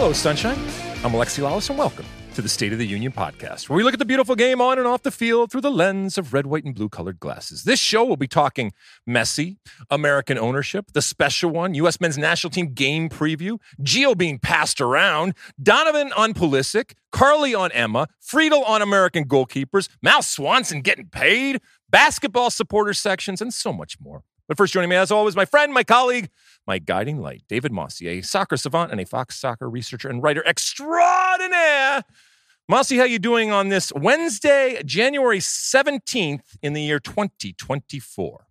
Hello, Sunshine. I'm Alexi Lalas, and welcome to the State of the Union podcast, where we look at the beautiful game on and off the field through the lens of red, white, and blue colored glasses. This show will be talking Messi, American ownership, the special one, U.S. men's national team game preview, Gio being passed around, Donovan on Pulisic, Carli on Emma, Friedel on American goalkeepers, Mal Swanson getting paid, basketball supporter sections, and so much more. But first, joining me as always, my friend, my colleague, my guiding light, David Mosse, a soccer savant and a Fox soccer researcher and writer extraordinaire. Mosse, how you doing on this Wednesday, January 17th in the year 2024?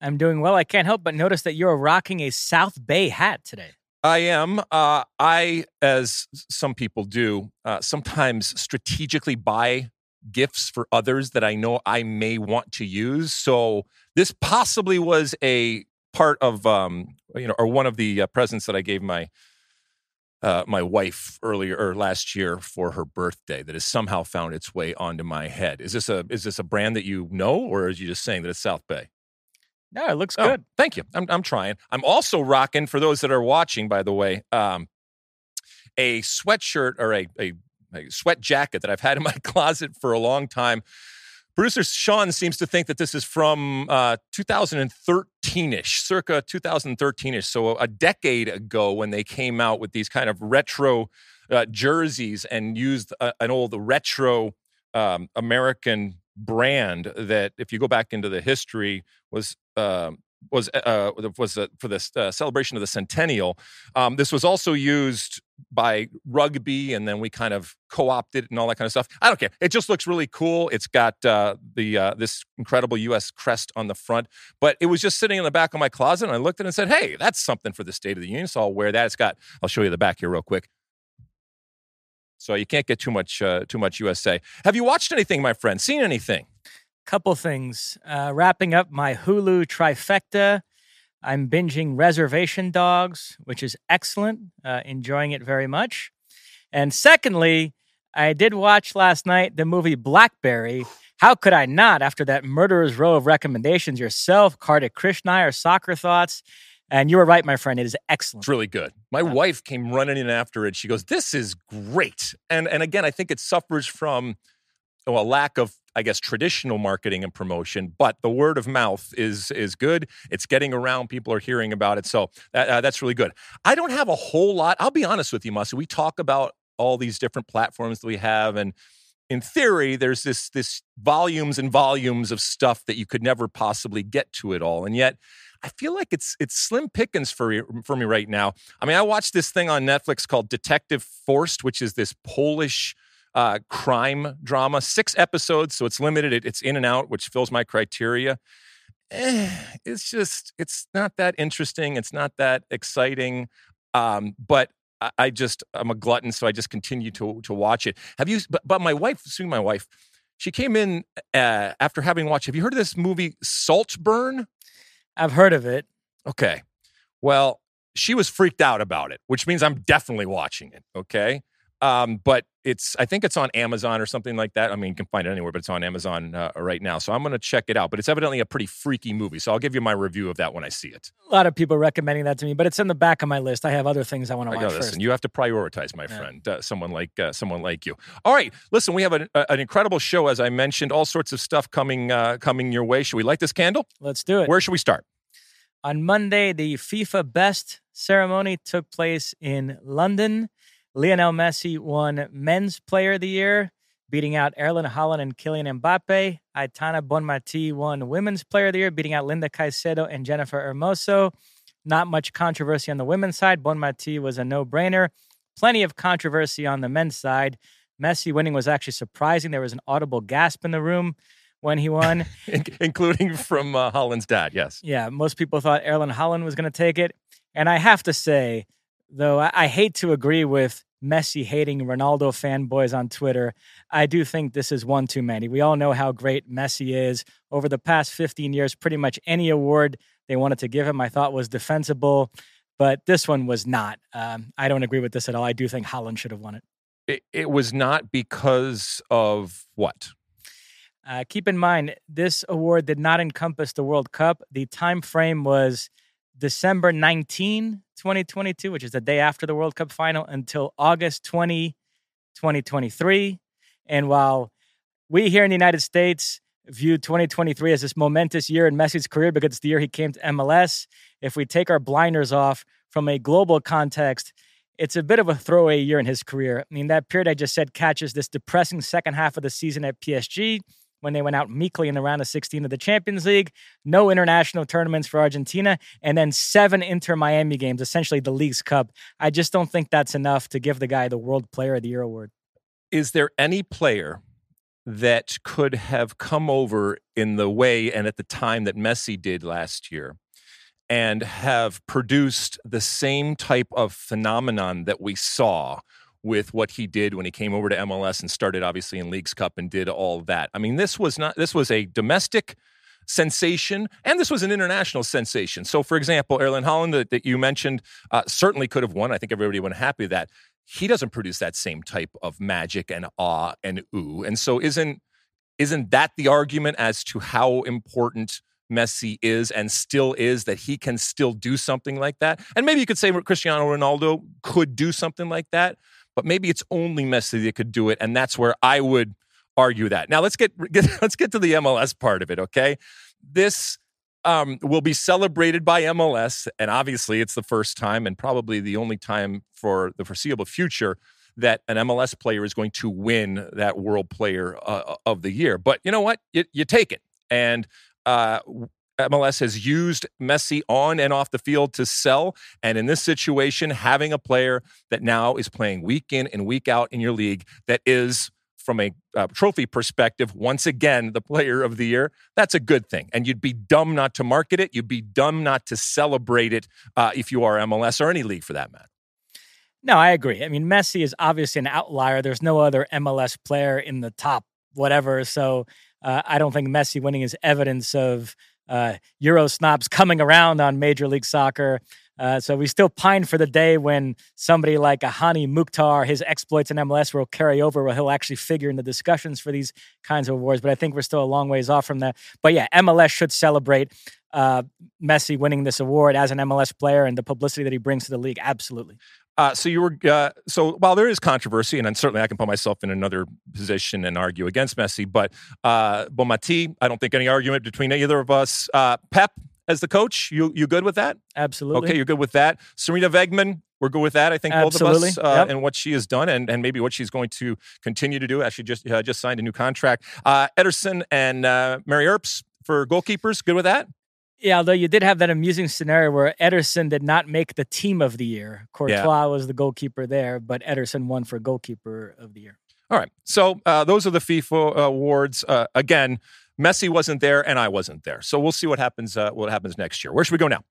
I'm doing well. I can't help but notice that you're rocking a South Bay hat today. I am. Uh, I, as some people do, uh, sometimes strategically buy gifts for others that I know I may want to use. So this possibly was a part of, um, you know, or one of the uh, presents that I gave my uh, my wife earlier or last year for her birthday that has somehow found its way onto my head. Is this a is this a brand that you know, or are you just saying that it's South Bay? No, it looks Oh, good. thank you. I'm I'm trying. I'm also rocking for those that are watching. By the way, um, a sweatshirt or a, a a sweat jacket that I've had in my closet for a long time. Producer Sean seems to think that this is from uh, 2013-ish, circa 2013-ish. So a decade ago, when they came out with these kind of retro uh, jerseys and used a, an old retro um, American brand that, if you go back into the history, was um was uh, was uh, for uh, celebration of the centennial. Um, this was also used by rugby, and then we kind of co-opted it and all that kind of stuff. I don't care. It just looks really cool. It's got uh, the uh, this incredible U.S. crest on the front, but it was just sitting in the back of my closet, and I looked at it and said, "Hey, that's something for the State of the Union." So I'll wear that. It's got. I'll show you the back here real quick. So you can't get too much uh, too much USA. Have you watched anything, my friend? Seen anything? Couple things. Uh, wrapping up my Hulu trifecta. I'm binging Reservation Dogs, which is excellent. Uh, enjoying it very much. And secondly, I did watch last night the movie Blackberry. How could I not after that murderer's row of recommendations yourself, Kartik Krishna, our soccer thoughts? And you were right, my friend. It is excellent. It's really good. My wife came running in after it. She goes, "This is great." And and again, I think it suffers from well, a lack of, I guess, traditional marketing and promotion. But the word of mouth is is good. It's getting around. People are hearing about it, so that, uh, that's really good. I don't have a whole lot. I'll be honest with you, Mosse. We talk about all these different platforms that we have, and in theory, there's this this volumes and volumes of stuff that you could never possibly get to it all, and yet. I feel like it's it's slim pickings for for me right now. I mean, I watched this thing on Netflix called Detective Forst, which is this Polish uh, crime drama. Six episodes, so it's limited. It, it's in and out, which fills my criteria. Eh, it's just it's not that interesting. It's not that exciting. Um, but I, I just I'm a glutton, so I just continue to to watch it. Have you? But, but my wife, soon my wife, she came in uh, after having watched. Have you heard of this movie Saltburn? I've heard of it. Okay. Well, she was freaked out about it, which means I'm definitely watching it. Okay. Um, but it's, I think it's on Amazon or something like that. I mean, you can find it anywhere, but it's on Amazon uh, right now. So I'm going to check it out. But it's evidently a pretty freaky movie. So I'll give you my review of that when I see it. A lot of people recommending that to me, but it's in the back of my list. I have other things I want to watch got first. listen. You have to prioritize, my Yeah. friend. Uh, someone like uh, someone like you. All right, listen. We have an, a, an incredible show, as I mentioned. All sorts of stuff coming uh, coming your way. Should we light this candle? Let's do it. Where should we start? On Monday, the FIFA Best ceremony took place in London. Lionel Messi won Men's Player of the Year, beating out Erling Haaland and Kylian Mbappe. Aitana Bonmati won Women's Player of the Year, beating out Linda Caicedo and Jennifer Hermoso. Not much controversy on the women's side. Bonmati was a no brainer. Plenty of controversy on the men's side. Messi winning was actually surprising. There was an audible gasp in the room when he won, including from uh, Haaland's dad. Yes. Yeah, most people thought Erling Haaland was going to take it, and I have to say, though, I, I hate to agree with Messi hating Ronaldo fanboys on Twitter. I do think this is one too many. We all know how great Messi is. Over the past 15 years, pretty much any award they wanted to give him, I thought was defensible, but this one was not. Um, I don't agree with this at all. I do think Haaland should have won it. It, it was not because of what? Uh, keep in mind, this award did not encompass the World Cup. The time frame was December 19, 2022, which is the day after the World Cup final, until August 20, 2023. And while we here in the United States view 2023 as this momentous year in Messi's career because it's the year he came to MLS, if we take our blinders off from a global context, it's a bit of a throwaway year in his career. I mean, that period I just said catches this depressing second half of the season at PSG when they went out meekly in the round of 16 of the Champions League, no international tournaments for Argentina, and then seven Inter Miami games, essentially the Leagues Cup. I just don't think that's enough to give the guy the World Player of the Year award. Is there any player that could have come over in the way and at the time that Messi did last year? And have produced the same type of phenomenon that we saw with what he did when he came over to MLS and started obviously in Leagues Cup and did all that. I mean, this was not this was a domestic sensation, and this was an international sensation. So, for example, Erling Haaland that, that you mentioned uh, certainly could have won. I think everybody would have happy that. He doesn't produce that same type of magic and awe and ooh, and so isn't isn't that the argument as to how important? Messi is and still is that he can still do something like that. And maybe you could say Cristiano Ronaldo could do something like that, but maybe it's only Messi that could do it, and that's where I would argue that. Now let's get, get let's get to the MLS part of it. Okay, this um, will be celebrated by MLS, and obviously it's the first time and probably the only time for the foreseeable future that an MLS player is going to win that World Player uh, of the Year. But you know what? You, you take it, and uh, MLS has used Messi on and off the field to sell. And in this situation, having a player that now is playing week in and week out in your league that is, from a uh, trophy perspective, once again, the player of the year, that's a good thing. And you'd be dumb not to market it. You'd be dumb not to celebrate it uh, if you are MLS or any league for that matter. No, I agree. I mean, Messi is obviously an outlier. There's no other MLS player in the top whatever. So uh, I don't think Messi winning is evidence of uh, Euro snobs coming around on Major League Soccer. Uh, so we still pine for the day when somebody like a Hany Mukhtar, his exploits in MLS will carry over, where he'll actually figure in the discussions for these kinds of awards. But I think we're still a long ways off from that. But yeah, MLS should celebrate uh, Messi winning this award as an MLS player and the publicity that he brings to the league. Absolutely. Uh, so you were uh, so while there is controversy, and certainly I can put myself in another position and argue against Messi, but uh, Bonmatí, I don't think any argument between either of us. Uh, Pep as the coach, you you good with that? Absolutely. Okay, you're good with that. Sarina Wiegman, we're good with that. I think Absolutely. both of us uh, yep. and what she has done, and, and maybe what she's going to continue to do. As she just uh, just signed a new contract. Uh, Ederson and uh, Mary Earps for goalkeepers. Good with that. Yeah, although you did have that amusing scenario where Ederson did not make the team of the year. Courtois yeah. was the goalkeeper there, but Ederson won for goalkeeper of the year. All right. So uh, those are the FIFA awards. Uh, again, Messi wasn't there and I wasn't there. So we'll see what happens. Uh, what happens next year? Where should we go now?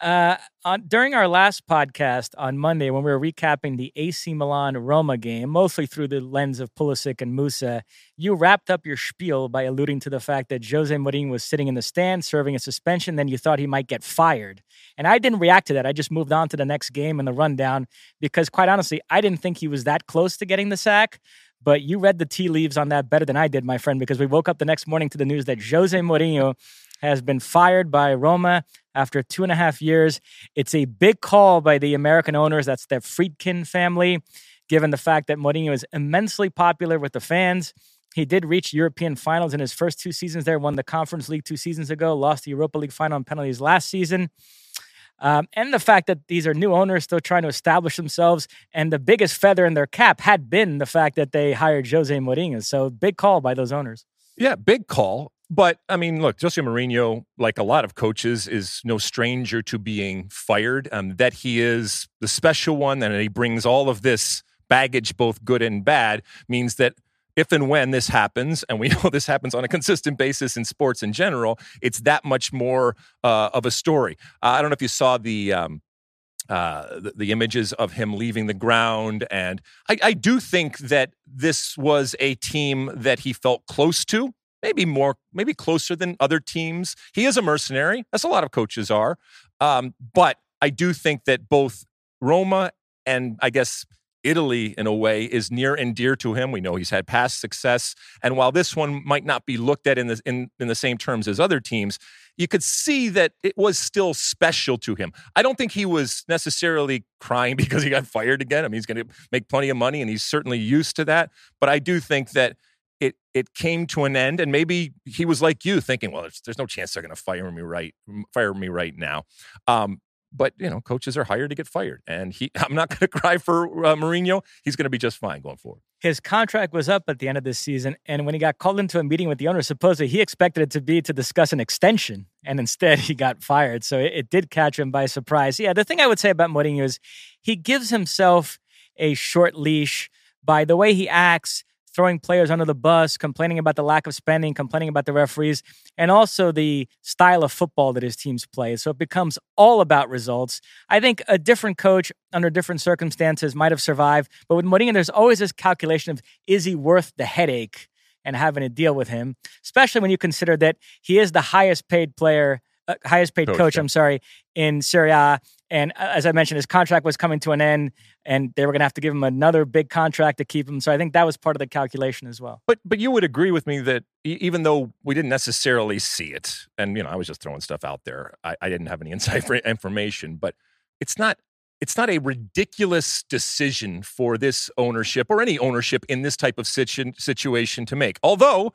Uh, on, during our last podcast on Monday, when we were recapping the AC Milan Roma game, mostly through the lens of Pulisic and Musah, you wrapped up your spiel by alluding to the fact that Jose Mourinho was sitting in the stand serving a suspension. Then you thought he might get fired, and I didn't react to that. I just moved on to the next game and the rundown because, quite honestly, I didn't think he was that close to getting the sack. But you read the tea leaves on that better than I did, my friend, because we woke up the next morning to the news that Jose Mourinho has been fired by Roma after two and a half years. It's a big call by the American owners. That's the Friedkin family, given the fact that Mourinho is immensely popular with the fans. He did reach European finals in his first two seasons there, won the Conference League two seasons ago, lost the Europa League final on penalties last season. Um, and the fact that these are new owners still trying to establish themselves. And the biggest feather in their cap had been the fact that they hired Jose Mourinho. So big call by those owners. Yeah, big call. But I mean, look, Jose Mourinho, like a lot of coaches, is no stranger to being fired. Um, that he is the special one, and he brings all of this baggage, both good and bad, means that if and when this happens, and we know this happens on a consistent basis in sports in general, it's that much more uh, of a story. I don't know if you saw the. Um, uh, the, the, images of him leaving the ground. And I, I, do think that this was a team that he felt close to, maybe more, maybe closer than other teams. He is a mercenary, as a lot of coaches are. Um, but I do think that both Roma and I guess Italy, in a way, is near and dear to him. We know he's had past success. And while this one might not be looked at in the, in, in the same terms as other teams, you could see that it was still special to him. I don't think he was necessarily crying because he got fired again. I mean, he's going to make plenty of money and he's certainly used to that. But I do think that it it came to an end and maybe he was like you thinking well there's, there's no chance they're going to fire me right fire me right now um, but you know, coaches are hired to get fired, and he. I'm not going to cry for uh, Mourinho. He's going to be just fine going forward. His contract was up at the end of this season, and when he got called into a meeting with the owner, supposedly he expected it to be to discuss an extension, and instead he got fired. So it, it did catch him by surprise. Yeah, the thing I would say about Mourinho is he gives himself a short leash by the way he acts throwing players under the bus, complaining about the lack of spending, complaining about the referees, and also the style of football that his teams play. So it becomes all about results. I think a different coach under different circumstances might have survived, but with Mourinho, there's always this calculation of is he worth the headache and having to deal with him, especially when you consider that he is the highest paid player uh, highest paid coach, coach I'm sorry, in Serie A. And uh, as I mentioned, his contract was coming to an end, and they were going to have to give him another big contract to keep him. So I think that was part of the calculation as well. But but you would agree with me that even though we didn't necessarily see it, and you know I was just throwing stuff out there, I, I didn't have any inside information, but it's not it's not a ridiculous decision for this ownership or any ownership in this type of situ- situation to make. Although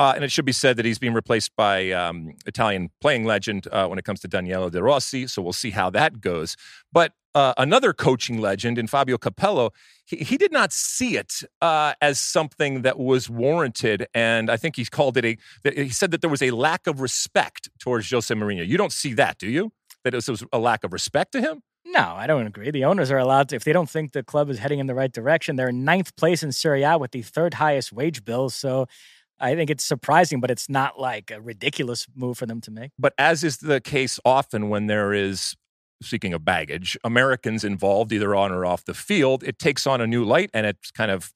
uh, and it should be said that he's being replaced by um, Italian playing legend uh, when it comes to Daniele De Rossi. So we'll see how that goes. But uh, another coaching legend in Fabio Capello, he, he did not see it uh, as something that was warranted. And I think he called it a, he said that there was a lack of respect towards Jose Mourinho. You don't see that, do you? That it was a lack of respect to him? No, I don't agree. The owners are allowed to, if they don't think the club is heading in the right direction, they're in ninth place in Serie A with the third highest wage bill. So I think it's surprising, but it's not like a ridiculous move for them to make. But as is the case often when there is, speaking of baggage, Americans involved either on or off the field, it takes on a new light and it's kind of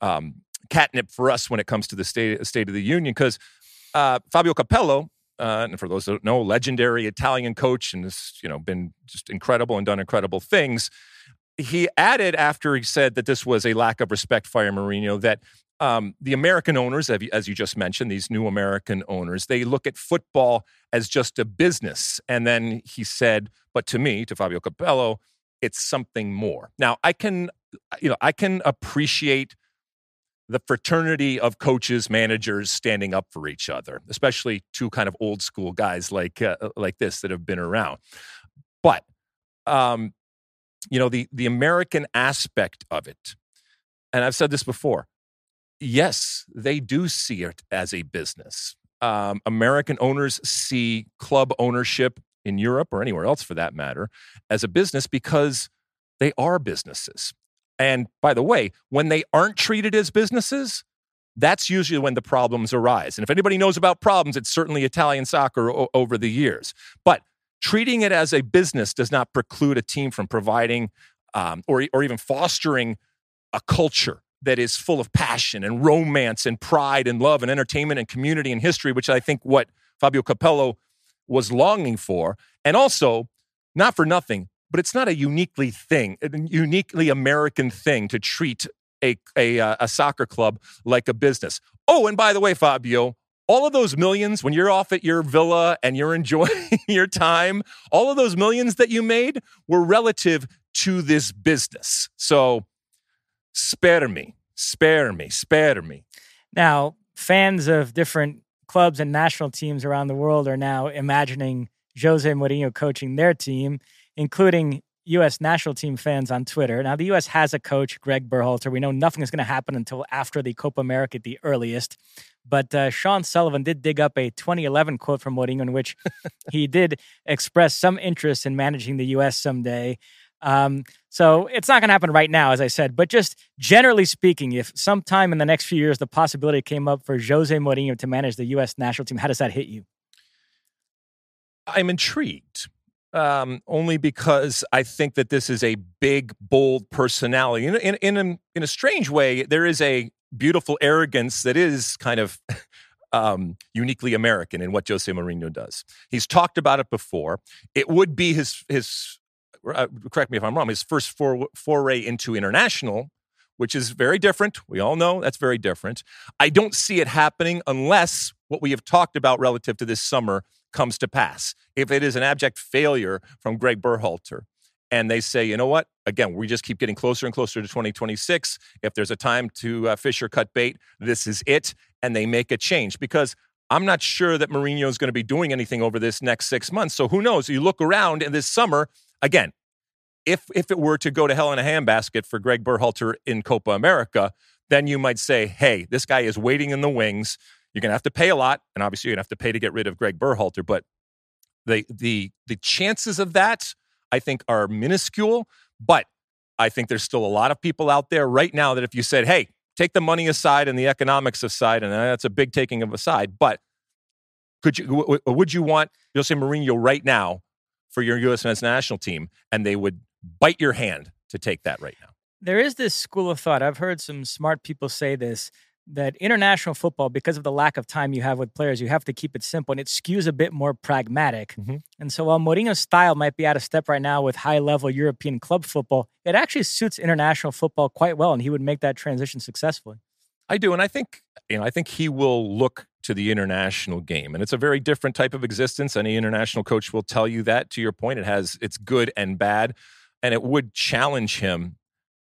um, catnip for us when it comes to the State, state of the Union because uh, Fabio Capello, uh, and for those who don't know, legendary Italian coach and has you know been just incredible and done incredible things. He added after he said that this was a lack of respect, fire Mourinho, that um, the American owners, as you just mentioned, these new American owners, they look at football as just a business. And then he said, but to me, to Fabio Capello, it's something more. Now, I can, you know, I can appreciate the fraternity of coaches, managers standing up for each other, especially two kind of old school guys like uh, like this that have been around. But um, you know, the the American aspect of it, and I've said this before yes, they do see it as a business. Um, American owners see club ownership in Europe or anywhere else for that matter as a business because they are businesses. And by the way, when they aren't treated as businesses, that's usually when the problems arise. And if anybody knows about problems, it's certainly Italian soccer o- over the years. But treating it as a business does not preclude a team from providing um, or, or even fostering a culture that is full of passion and romance and pride and love and entertainment and community and history, which I think what Fabio Capello was longing for. And also, not for nothing, but it's not a uniquely thing, a uniquely American thing to treat a, a, uh, a soccer club like a business. Oh, and by the way, Fabio, all of those millions when you're off at your villa and you're enjoying your time, all of those millions that you made were relative to this business. So spare me, spare me, spare me. Now, fans of different clubs and national teams around the world are now imagining Jose Mourinho coaching their team, including U.S. national team fans on Twitter. Now, the U.S. has a coach, Greg Berhalter. We know nothing is going to happen until after the Copa America at the earliest. But uh, Sean Sullivan did dig up a 2011 quote from Mourinho in which he did express some interest in managing the U.S. someday. Um, so it's not going to happen right now, as I said. But just generally speaking, if sometime in the next few years the possibility came up for Jose Mourinho to manage the U.S. national team, how does that hit you? I'm intrigued. Um, only because I think that this is a big, bold personality. In, in, in, a, in a strange way, there is a beautiful arrogance that is kind of um, uniquely American in what Jose Mourinho does. He's talked about it before. It would be his his uh, correct me if I'm wrong. His first for, foray into international, which is very different. We all know that's very different. I don't see it happening unless what we have talked about relative to this summer comes to pass. If it is an abject failure from Greg Berhalter, and they say, you know what? Again, we just keep getting closer and closer to 2026. If there's a time to uh, fish or cut bait, this is it. And they make a change because I'm not sure that Mourinho is going to be doing anything over this next six months. So who knows? You look around in this summer, again, if, if it were to go to hell in a handbasket for Greg Berhalter in Copa America, then you might say, hey, this guy is waiting in the wings. You're going to have to pay a lot. And obviously, you're going to have to pay to get rid of Greg Berhalter. But the, the, the chances of that – I think are minuscule, but I think there's still a lot of people out there right now that if you said, hey, take the money aside and the economics aside, and uh, that's a big taking of aside, but could you would you want Jose Mourinho right now for your U.S. men's national team, and they would bite your hand to take that right now? There is this school of thought. I've heard some smart people say this that international football, because of the lack of time you have with players, you have to keep it simple and it skews a bit more pragmatic. Mm-hmm. And so while Mourinho's style might be out of step right now with high level European club football, it actually suits international football quite well and he would make that transition successfully. I do. And I think, you know, I think he will look to the international game. And it's a very different type of existence. Any international coach will tell you that to your point. It has its good and bad. And it would challenge him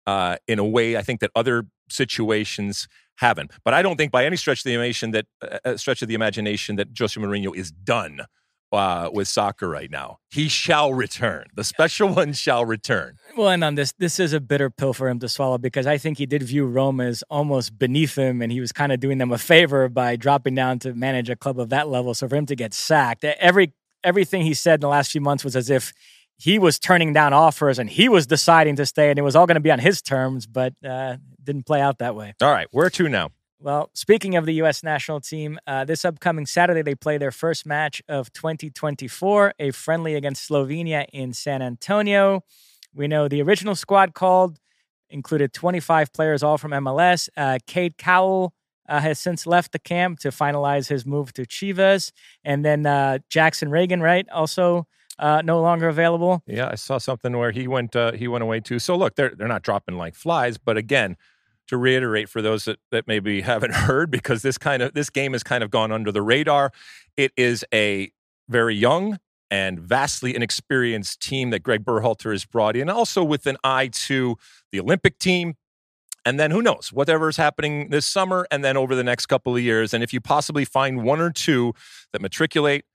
uh, in a way I think that other situations haven't. But I don't think by any stretch of the imagination that uh, uh stretch of the imagination that Jose Mourinho is done uh, with soccer right now. He shall return. The special one shall return. Well, and on this, this is a bitter pill for him to swallow because I think he did view Rome as almost beneath him, and he was kind of doing them a favor by dropping down to manage a club of that level. So for him to get sacked, every everything he said in the last few months was as if he was turning down offers and he was deciding to stay, and it was all going to be on his terms. But uh, didn't play out that way. All right, where to now? Well, speaking of the U.S. national team, uh, this upcoming Saturday they play their first match of 2024, a friendly against Slovenia in San Antonio. We know the original squad called included 25 players, all from MLS. Uh, Cade Cowell uh, has since left the camp to finalize his move to Chivas, and then uh, Jackson Ragen, right, also uh, no longer available. Yeah, I saw something where he went uh, he went away too. So look, they're they're not dropping like flies, but again, to reiterate for those that, that maybe haven't heard, because this kind of this game has kind of gone under the radar. It is a very young and vastly inexperienced team that Greg Berhalter has brought in, also with an eye to the Olympic team. And then who knows, whatever is happening this summer and then over the next couple of years. And if you possibly find one or two that matriculate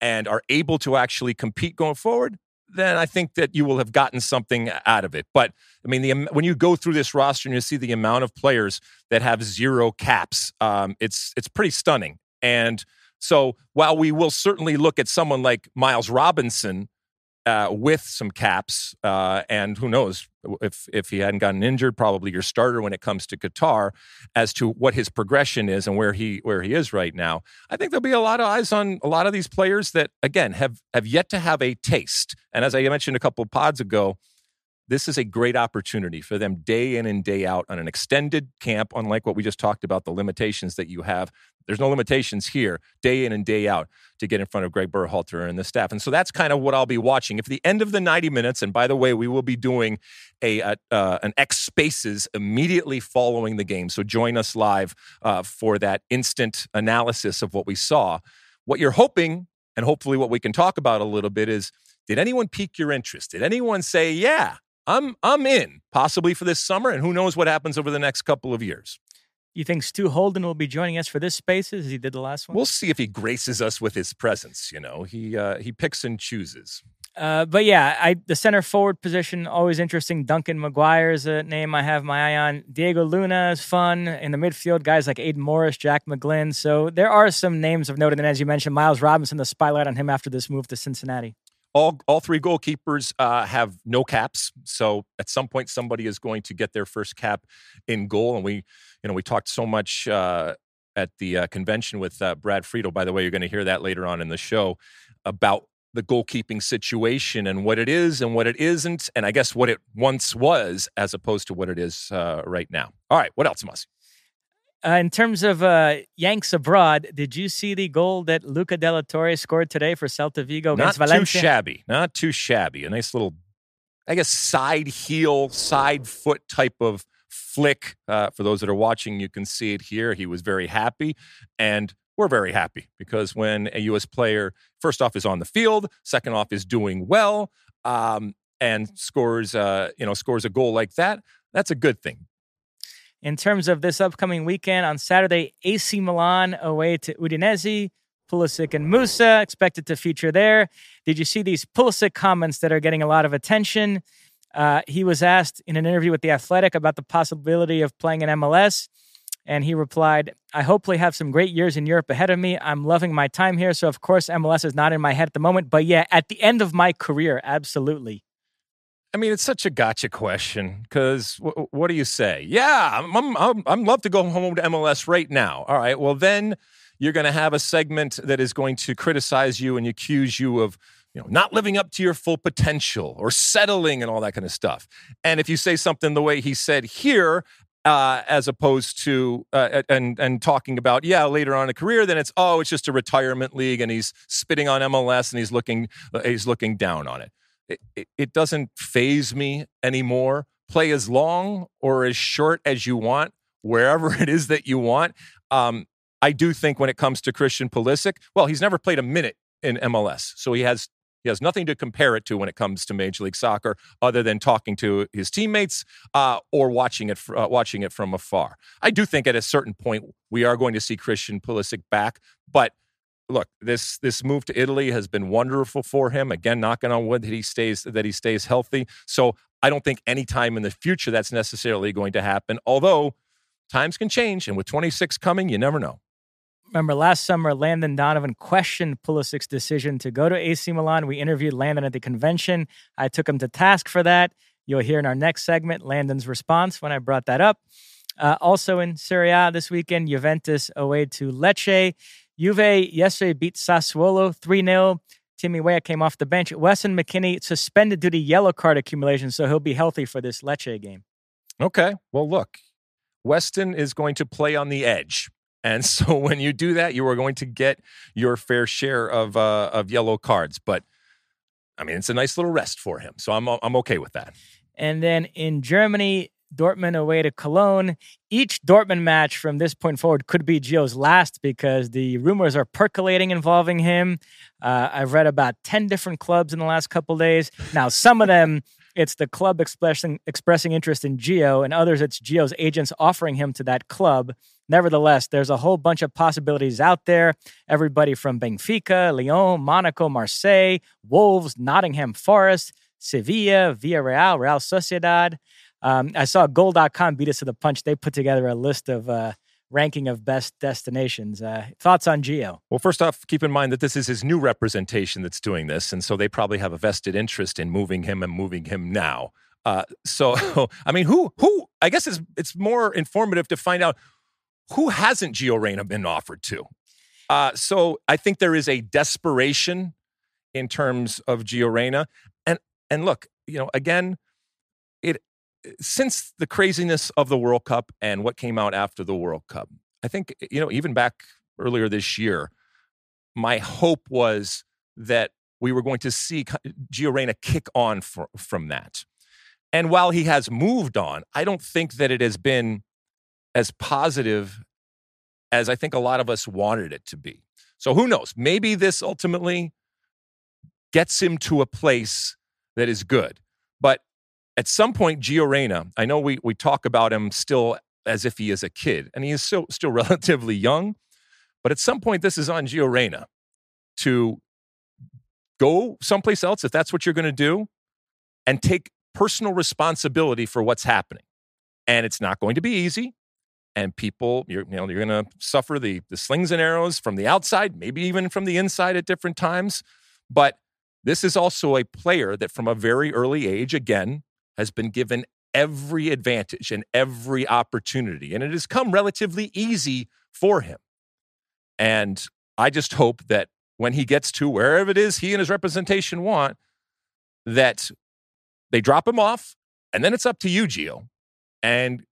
and are able to actually compete going forward, then I think that you will have gotten something out of it. But I mean, the, when you go through this roster and you see the amount of players that have zero caps, um, it's it's pretty stunning. And so, while we will certainly look at someone like Miles Robinson uh, with some caps, uh, and who knows if if he hadn't gotten injured, probably your starter when it comes to Qatar, as to what his progression is and where he where he is right now. I think there'll be a lot of eyes on a lot of these players that again have have yet to have a taste. And as I mentioned a couple of pods ago, this is a great opportunity for them day in and day out on an extended camp, unlike what we just talked about, the limitations that you have. There's no limitations here, day in and day out, to get in front of Greg Berhalter and the staff. And so that's kind of what I'll be watching. If the end of the 90 minutes, and by the way, we will be doing a, a uh, an X Spaces immediately following the game. So join us live uh, for that instant analysis of what we saw. What you're hoping, and hopefully what we can talk about a little bit, is did anyone pique your interest? Did anyone say, yeah, I'm I'm in possibly for this summer, and who knows what happens over the next couple of years. You think Stu Holden will be joining us for this Spaces as he did the last one? We'll see if he graces us with his presence. You know, he uh, he picks and chooses. Uh, but yeah, I the center forward position always interesting. Duncan McGuire is a name I have my eye on. Diego Luna is fun in the midfield. Guys like Aidan Morris, Jack McGlynn. So there are some names of note. And as you mentioned, Miles Robinson, the spotlight on him after this move to Cincinnati. All all three goalkeepers uh, have no caps, so at some point somebody is going to get their first cap in goal. And we, you know, we talked so much uh, at the uh, convention with uh, Brad Friedel. By the way, you're going to hear that later on in the show about the goalkeeping situation and what it is and what it isn't, and I guess what it once was as opposed to what it is uh, right now. All right, what else, Mosse? Uh, in terms of uh, Yanks abroad, did you see the goal that Luca de la Torre scored today for Celta Vigo against Not Valencia? too shabby. Not too shabby. A nice little, I guess, side heel, side foot type of flick. Uh, for those that are watching, you can see it here. He was very happy, and we're very happy because when a U.S. player, first off, is on the field, second off, is doing well, um, and scores, uh, you know, scores a goal like that, that's a good thing. In terms of this upcoming weekend, on Saturday, AC Milan away to Udinese. Pulisic and Musah expected to feature there. Did you see these Pulisic comments that are getting a lot of attention? Uh, he was asked in an interview with The Athletic about the possibility of playing in MLS. And he replied, I hopefully have some great years in Europe ahead of me. I'm loving my time here. So, of course, MLS is not in my head at the moment. But yeah, at the end of my career, absolutely. I mean, it's such a gotcha question because w- what do you say? Yeah, I'm, I'm, I'm, love to go home to MLS right now. All right, well, then you're going to have a segment that is going to criticize you and accuse you of you know not living up to your full potential or settling and all that kind of stuff. And if you say something the way he said here, uh, as opposed to uh, and and talking about yeah later on in a career, then it's oh it's just a retirement league and he's spitting on MLS and he's looking uh, he's looking down on it. It, it, doesn't phase me anymore. Play as long or as short as you want, wherever it is that you want. Um, I do think when it comes to Christian Pulisic, well, he's never played a minute in MLS, so he has he has nothing to compare it to when it comes to Major League Soccer, other than talking to his teammates uh, or watching it uh, watching it from afar. I do think at a certain point we are going to see Christian Pulisic back, but look, this this move to Italy has been wonderful for him. Again, knocking on wood that he stays that he stays healthy. So I don't think any time in the future that's necessarily going to happen. Although times can change, and with 26 coming, you never know. Remember last summer, Landon Donovan questioned Pulisic's decision to go to AC Milan. We interviewed Landon at the convention. I took him to task for that. You'll hear in our next segment Landon's response when I brought that up. Uh, also in Serie A this weekend, Juventus away to Lecce. Juve yesterday beat Sassuolo 3 0. Timmy Weah came off the bench. Weston McKennie suspended due to yellow card accumulation, so he'll be healthy for this Lecce game. Okay. Well, look, Weston is going to play on the edge. And so when you do that, you are going to get your fair share of uh, of yellow cards. But I mean, it's a nice little rest for him, so I'm I'm okay with that. And then in Germany, Dortmund away to Cologne. Each Dortmund match from this point forward could be Gio's last because the rumors are percolating involving him. Uh, I've read about 10 different clubs in the last couple days. Now, some of them, it's the club expressing, expressing interest in Gio, and others, it's Gio's agents offering him to that club. Nevertheless, there's a whole bunch of possibilities out there. Everybody from Benfica, Lyon, Monaco, Marseille, Wolves, Nottingham Forest, Sevilla, Villarreal, Real Sociedad. Um, I saw Goal.com beat us to the punch. They put together a list of uh, ranking of best destinations. Uh, thoughts on Gio? Well, first off, keep in mind that this is his new representation that's doing this, and so they probably have a vested interest in moving him and moving him now. Uh, so, I mean, who who? I guess it's it's more informative to find out who hasn't Gio Reyna been offered to. Uh, so, I think there is a desperation in terms of Gio Reyna, and and look, you know, again, since the craziness of the World Cup and what came out after the World Cup, I think, eh, you know, even back earlier this year, my hope was that we were going to see Gio Reyna kick on for, from that. And while he has moved on, I don't think that it has been as positive as I think a lot of us wanted it to be. So who knows? Maybe this ultimately gets him to a place that is good. But at some point, Gio Reyna, I know we, we talk about him still as if he is a kid, and he is still, still relatively young. But at some point, this is on Gio Reyna to go someplace else if that's what you're going to do and take personal responsibility for what's happening. And it's not going to be easy. And people, you're, you know, you're going to suffer the, the slings and arrows from the outside, maybe even from the inside at different times. But this is also a player that from a very early age, again, has been given every advantage and every opportunity. And it has come relatively easy for him. And I just hope that when he gets to wherever it is he and his representation want, that they drop him off. And then it's up to you, Gio. And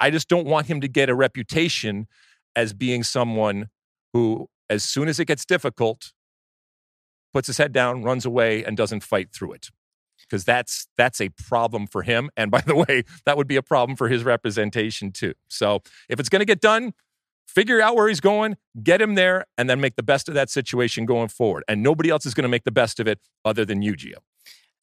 I just don't want him to get a reputation as being someone who, as soon as it gets difficult, puts his head down, runs away, and doesn't fight through it. Because that's that's a problem for him. And by the way, that would be a problem for his representation too. So if it's going to get done, figure out where he's going, get him there, and then make the best of that situation going forward. And nobody else is going to make the best of it other than you, Gio.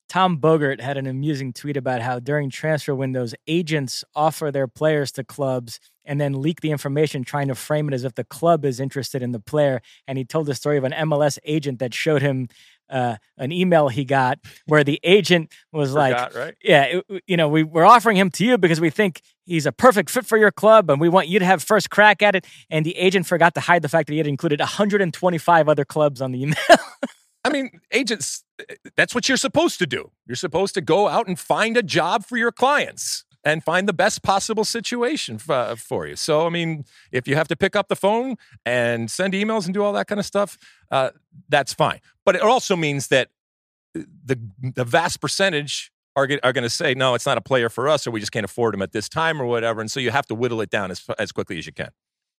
Tom Bogert had an amusing tweet about how during transfer windows, agents offer their players to clubs and then leak the information, trying to frame it as if the club is interested in the player. And he told the story of an MLS agent that showed him uh, an email he got where the agent was Forgot, like, right? "Yeah, it, you know, we, we're offering him to you because we think he's a perfect fit for your club, and we want you to have first crack at it." And the agent forgot to hide the fact that he had included 125 other clubs on the email. I mean, agents, that's what you're supposed to do. You're supposed to go out and find a job for your clients and find the best possible situation for, for you. So, I mean, if you have to pick up the phone and send emails and do all that kind of stuff, uh, that's fine. But it also means that the the vast percentage are, are going to say, no, it's not a player for us, or we just can't afford him at this time, or whatever. And so you have to whittle it down as, as quickly as you can.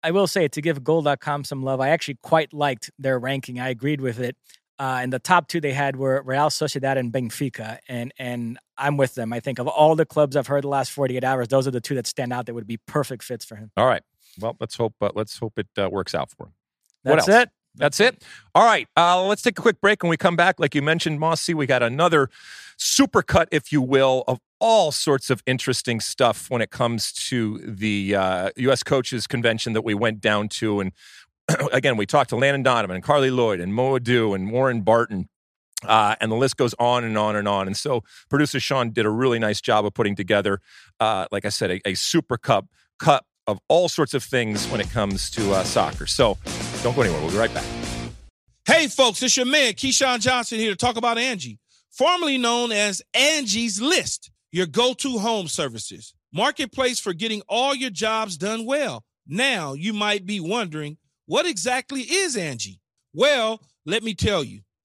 I will say to give goal.com some love, I actually quite liked their ranking. I agreed with it. Uh, and the top two they had were Real Sociedad and Benfica, and and I'm with them. I think of all the clubs I've heard the last 48 hours, those are the two that stand out that would be perfect fits for him. All right. Well, let's hope uh, let's hope it uh, works out for him. What That's else? it. That's it. All right. Uh, let's take a quick break. When we come back, like you mentioned, Mosse, we got another super cut, if you will, of all sorts of interesting stuff when it comes to the uh, U.S. Coaches Convention that we went down to. And again, we talked to Landon Donovan and Carli Lloyd and Mo Edu and Warren Barton. Uh, and the list goes on and on and on. And so, producer Sean did a really nice job of putting together, uh, like I said, a, a super cup cup of all sorts of things when it comes to uh, soccer. So, don't go anywhere. We'll be right back. Hey, folks, it's your man, Keyshawn Johnson, here to talk about Angie, formerly known as Angie's List, your go to home services. Marketplace for getting all your jobs done well. Now, you might be wondering, what exactly is Angie? Well, let me tell you,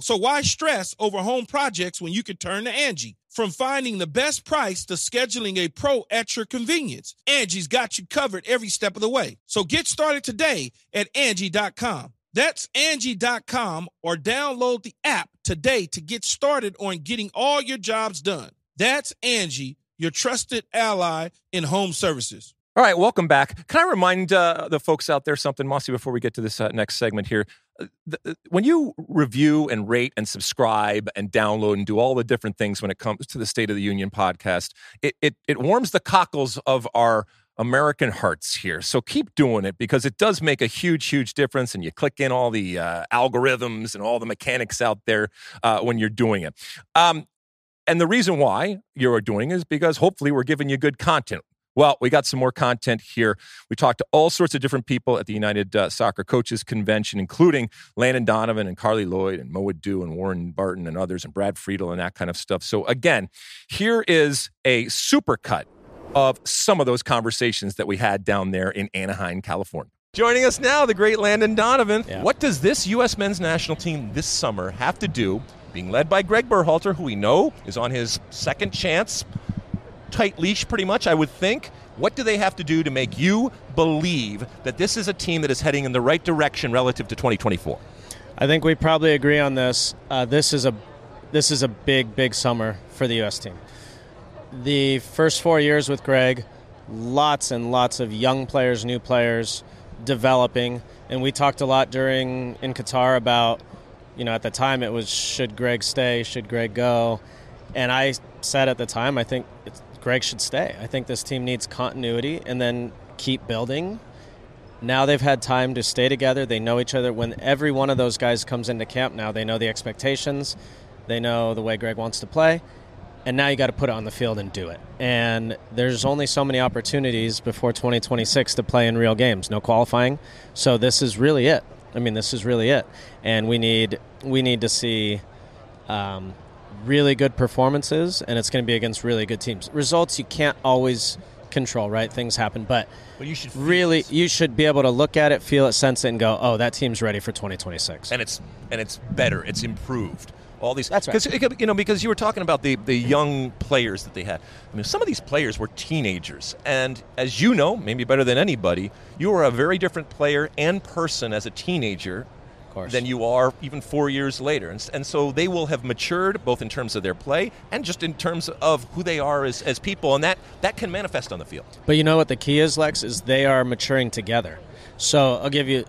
So why stress over home projects when you can turn to Angie? From finding the best price to scheduling a pro at your convenience, Angie's got you covered every step of the way. So get started today at Angie.com. That's Angie.com or download the app today to get started on getting all your jobs done. That's Angie, your trusted ally in home services. All right, welcome back. Can I remind uh, the folks out there something, Mosse, before we get to this uh, next segment here? Uh, when you review and rate and subscribe and download and do all the different things when it comes to the State of the Union podcast, it, it, it warms the cockles of our American hearts here. So keep doing it because it does make a huge, huge difference. And you click in all the uh, algorithms and all the mechanics out there uh, when you're doing it. Um, and the reason why you're doing is because hopefully we're giving you good content. Well, we got some more content here. We talked to all sorts of different people at the United uh, Soccer Coaches Convention, including Landon Donovan and Carli Lloyd and Mo Edu and Warren Barton and others and Brad Friedel and that kind of stuff. So again, here is a supercut of some of those conversations that we had down there in Anaheim, California. Joining us now, the great Landon Donovan. Yeah. What does this U.S. men's national team this summer have to do, being led by Greg Berhalter, who we know is on his second chance, tight leash pretty much, I would think, What do they have to do to make you believe that this is a team that is heading in the right direction relative to 2024? I think we probably agree on this. Uh, this is a this is a big, big summer for the U.S. team. The first four years with Greg, lots and lots of young players, new players, developing, and we talked a lot during in Qatar about, you know, at the time it was should Greg stay, should Greg go, and I said at the time I think Greg should stay. I think this team needs continuity and then keep building. Now they've had time to stay together. They know each other. When every one of those guys comes into camp now, they know the expectations. They know the way Greg wants to play. And now you got to put it on the field and do it. And there's only so many opportunities before 2026 to play in real games. No qualifying. So this is really it. I mean, this is really it. And we need we need to see um, really good performances, and it's going to be against really good teams. Results you can't always control, right? Things happen, but you should really you should be able to look at it, feel it, sense it, and go, "Oh, that team's ready for 2026." And it's and it's better. It's improved. All these that's right. Because you know because you were talking about the the young players that they had. I mean, some of these players were teenagers, and as you know, maybe better than anybody, you were a very different player and person as a teenager than you are even four years later. And, and, so they will have matured both in terms of their play and just in terms of who they are as, as people. And that, that can manifest on the field. But you know what the key is, Lex, is they are maturing together. So I'll give you,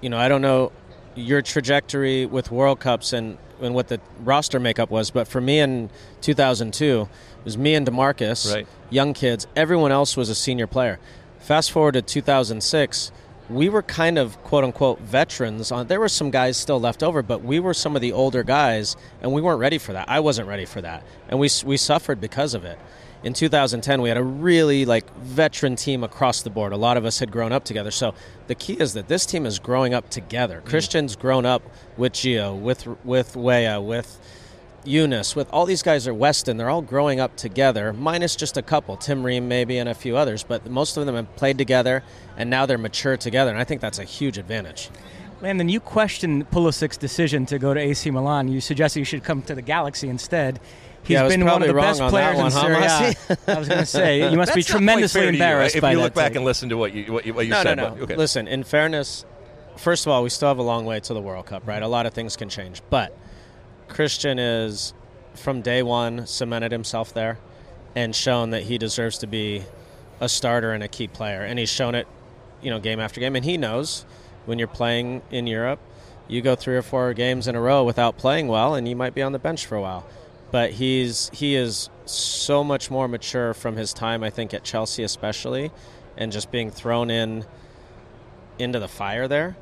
you know, I don't know your trajectory with World Cups and, and what the roster makeup was, but for me in 2002, it was me and DaMarcus, right. young kids. Everyone else was a senior player. Fast forward to 2006 we were kind of quote unquote veterans on there were some guys still left over but we were some of the older guys and we weren't ready for that. I wasn't ready for that. And we, we suffered because of it. In 2010 we had a really like veteran team across the board. A lot of us had grown up together. So the key is that this team is growing up together. Mm. christian's grown up with Gio with with Weah, with Yunus, with all these guys are Weston, they're all growing up together, minus just a couple, Tim Ream maybe and a few others, but most of them have played together and now they're mature together, and I think that's a huge advantage. Landon, you questioned Pulisic's decision to go to AC Milan. You suggested you should come to the Galaxy instead. He's yeah, been one of the best on players one, in Serie huh, I was going to say you must be tremendously embarrassed you, right? by If you look back take. and listen to what you what you, what you no, said, no, no. But, okay. Listen, in fairness, first of all, we still have a long way to the World Cup, right? A lot of things can change, but Christian is from day one cemented himself there and shown that he deserves to be a starter and a key player. And he's shown it, you know, game after game. And he knows when you're playing in Europe, you go three or four games in a row without playing well, and you might be on the bench for a while. But he's he is so much more mature from his time, I think, at Chelsea especially, and just being thrown in into the fire there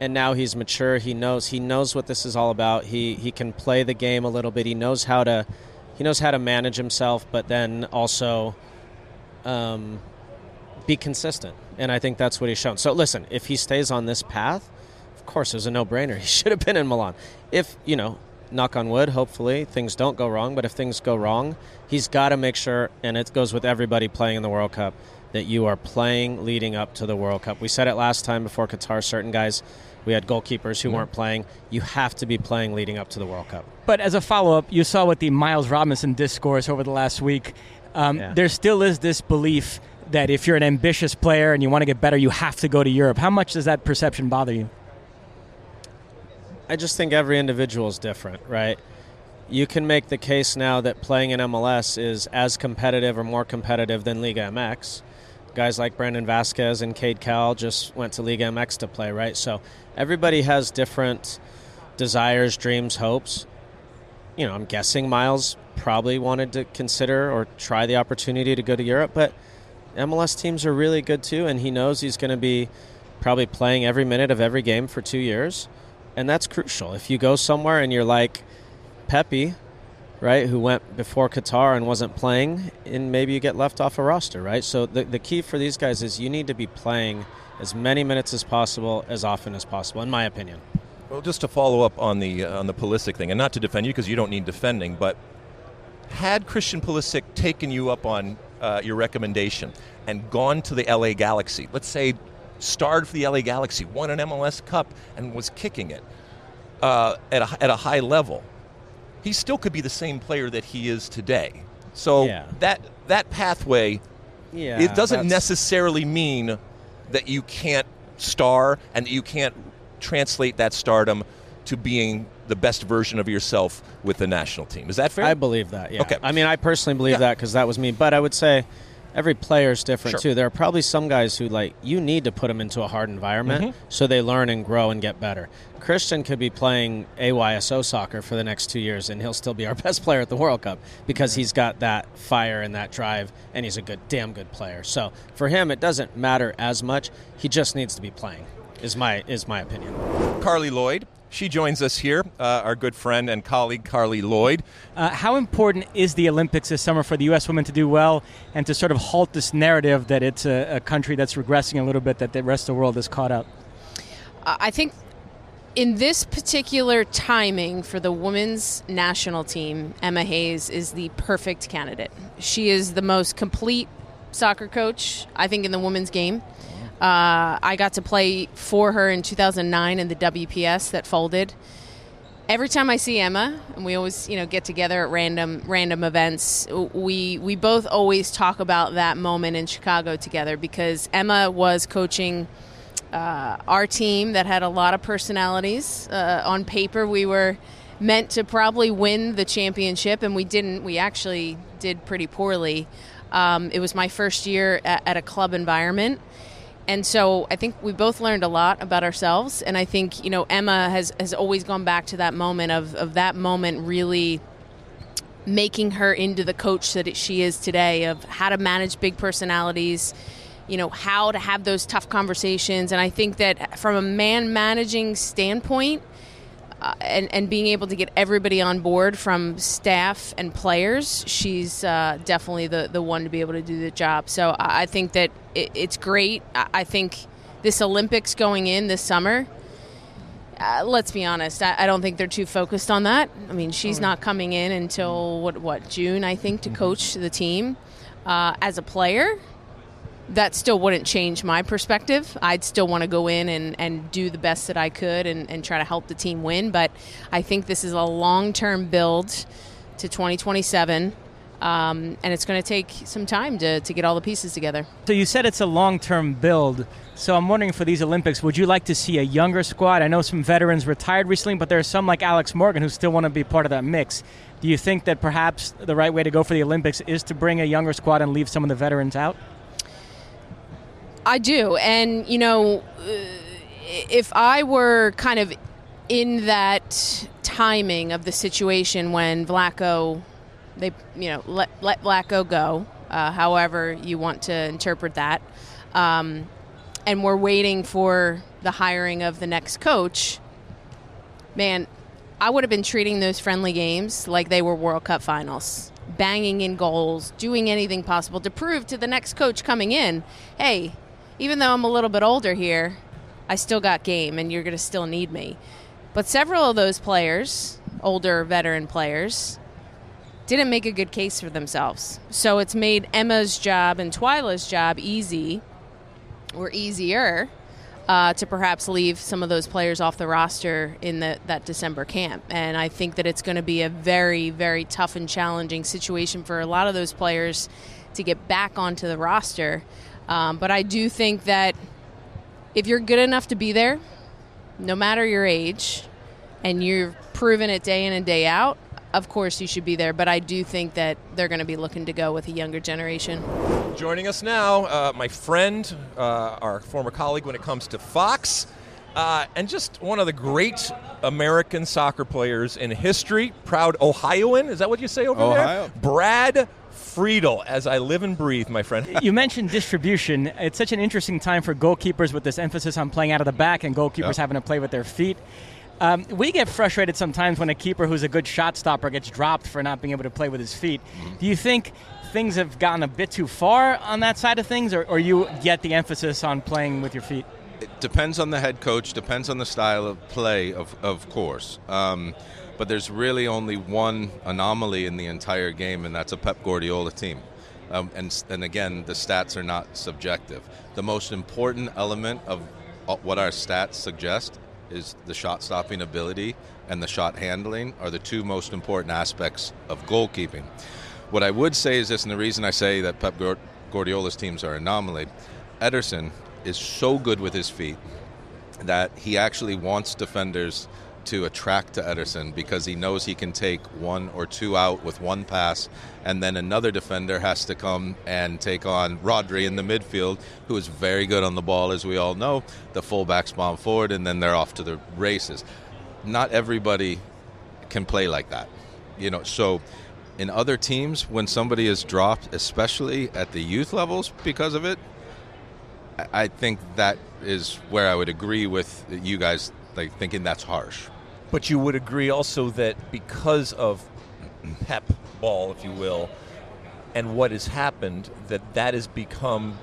and now he's mature. He knows he knows what this is all about. He he can play the game a little bit. He knows how to he knows how to manage himself, but then also um, be consistent. And I think that's what he's shown. So listen, if he stays on this path, of course, it was a no-brainer. He should have been in Milan. If you know, knock on wood, hopefully things don't go wrong. But if things go wrong, he's got to make sure, and it goes with everybody playing in the World Cup, that you are playing leading up to the World Cup. We said it last time before Qatar. Certain guys we had goalkeepers who weren't playing. You have to be playing leading up to the World Cup. But as a follow up, you saw with the Miles Robinson discourse over the last week, um, yeah. there still is this belief that if you're an ambitious player and you want to get better, you have to go to Europe. How much does that perception bother you? I just think every individual is different, right? You can make the case now that playing in MLS is as competitive or more competitive than Liga MX guys like Brandon Vazquez and Cade Cowell just went to League MX to play, right? So everybody has different desires, dreams, hopes. You know, I'm guessing Miles probably wanted to consider or try the opportunity to go to Europe, but MLS teams are really good too, and he knows he's going to be probably playing every minute of every game for two years, and that's crucial. If you go somewhere and you're like Pepi, right, who went before Qatar and wasn't playing, and maybe you get left off a roster, right? So the, the key for these guys is you need to be playing as many minutes as possible, as often as possible, in my opinion. Well, just to follow up on the uh, on the Pulisic thing, and not to defend you because you don't need defending, but had Christian Pulisic taken you up on uh, your recommendation and gone to the LA Galaxy, let's say starred for the LA Galaxy, won an MLS Cup, and was kicking it uh, at, a, at a high level, he still could be the same player that he is today. So yeah. that that pathway Yeah, it doesn't necessarily mean that you can't star and that you can't translate that stardom to being the best version of yourself with the national team. Is that fair? I believe that. Yeah. Okay. I mean, I personally believe Yeah. that because that was me. But I would say every player is different Sure. too. There are probably some guys who like you need to put them into a hard environment Mm-hmm. so they learn and grow and get better. Christian could be playing AYSO soccer for the next two years, and he'll still be our best player at the World Cup because he's got that fire and that drive, and he's a good, damn good player. So for him, it doesn't matter as much. He just needs to be playing. Is my is my opinion. Carli Lloyd. She joins us here, uh, our good friend and colleague Carli Lloyd. Uh, how important is the Olympics this summer for the U.S. women to do well and to sort of halt this narrative that it's a, a country that's regressing a little bit, that the rest of the world is caught up? I think in this particular timing for the women's national team, Emma Hayes is the perfect candidate. She is the most complete soccer coach, I think, in the women's game. Uh, I got to play for her in 2009 in the WPS that folded. Every time I see Emma, and we always, you know, get together at random random events, we we both always talk about that moment in Chicago together because Emma was coaching uh, our team that had a lot of personalities. Uh, on paper, we were meant to probably win the championship, and we didn't. We actually did pretty poorly. Um, it was my first year at, at a club environment. And so I think we both learned a lot about ourselves. And I think, you know, Emma has, has always gone back to that moment of, of that moment really making her into the coach that she is today of how to manage big personalities, you know, how to have those tough conversations. And I think that from a man managing standpoint, uh, and, and being able to get everybody on board from staff and players, she's uh, definitely the, the one to be able to do the job. So I think that it, it's great. I I think this Olympics going in this summer, uh, let's be honest, I, I don't think they're too focused on that. I mean, she's not coming in until what what June, I think, to coach the team. Uh, as a player, that still wouldn't change my perspective. I'd still want to go in and, and do the best that I could and, and try to help the team win. But I think this is a long term build to 2027. Um, and it's going to take some time to, to get all the pieces together. So you said it's a long-term build. So I'm wondering for these Olympics, would you like to see a younger squad? I know some veterans retired recently, but there are some like Alex Morgan who still want to be part of that mix. Do you think that perhaps the right way to go for the Olympics is to bring a younger squad and leave some of the veterans out? I do. And, you know, uh, if I were kind of in that timing of the situation when Vlatko, they, you know, let, let Vlatko go, uh, however you want to interpret that, um, and we're waiting for the hiring of the next coach, man, I would have been treating those friendly games like they were World Cup finals, banging in goals, doing anything possible to prove to the next coach coming in, hey, even though I'm a little bit older here, I still got game and you're going to still need me. But several of those players, older veteran players, didn't make a good case for themselves. So it's made Emma's job and Twila's job easy or easier uh, to perhaps leave some of those players off the roster in the, that December camp. And I think that it's going to be a very, very tough and challenging situation for a lot of those players to get back onto the roster. Um, but I do think that if you're good enough to be there, no matter your age, and you've proven it day in and day out, of course you should be there. But I do think that they're going to be looking to go with a younger generation. Joining us now, uh, my friend, uh, our former colleague when it comes to Fox, uh, and just one of the great American soccer players in history. Proud Ohioan, is that what you say over Ohio. there? Brad Friedel, as I live and breathe, my friend. you mentioned distribution. It's such an interesting time for goalkeepers with this emphasis on playing out of the back and goalkeepers Yep. having to play with their feet. Um, we get frustrated sometimes when a keeper who's a good shot stopper gets dropped for not being able to play with his feet. Do you think things have gotten a bit too far on that side of things, or, or you get the emphasis on playing with your feet? It depends on the head coach, depends on the style of play, of, of course. Um, but there's really only one anomaly in the entire game, and that's a Pep Guardiola team. Um, and, and again, the stats are not subjective. The most important element of uh, what our stats suggest is the shot stopping ability and the shot handling are the two most important aspects of goalkeeping. What I would say is this, and the reason I say that Pep Guardiola's teams are anomaly. Ederson is so good with his feet that he actually wants defenders to attract to Ederson because he knows he can take one or two out with one pass, and then another defender has to come and take on Rodri in the midfield, who is very good on the ball, as we all know. The fullbacks bomb forward, and then they're off to the races. Not everybody can play like that, you know. So, in other teams, when somebody is dropped, especially at the youth levels, because of it, I think that is where I would agree with you guys, like thinking that's harsh. But you would agree also that because of pep ball, if you will, and what has happened, that that has become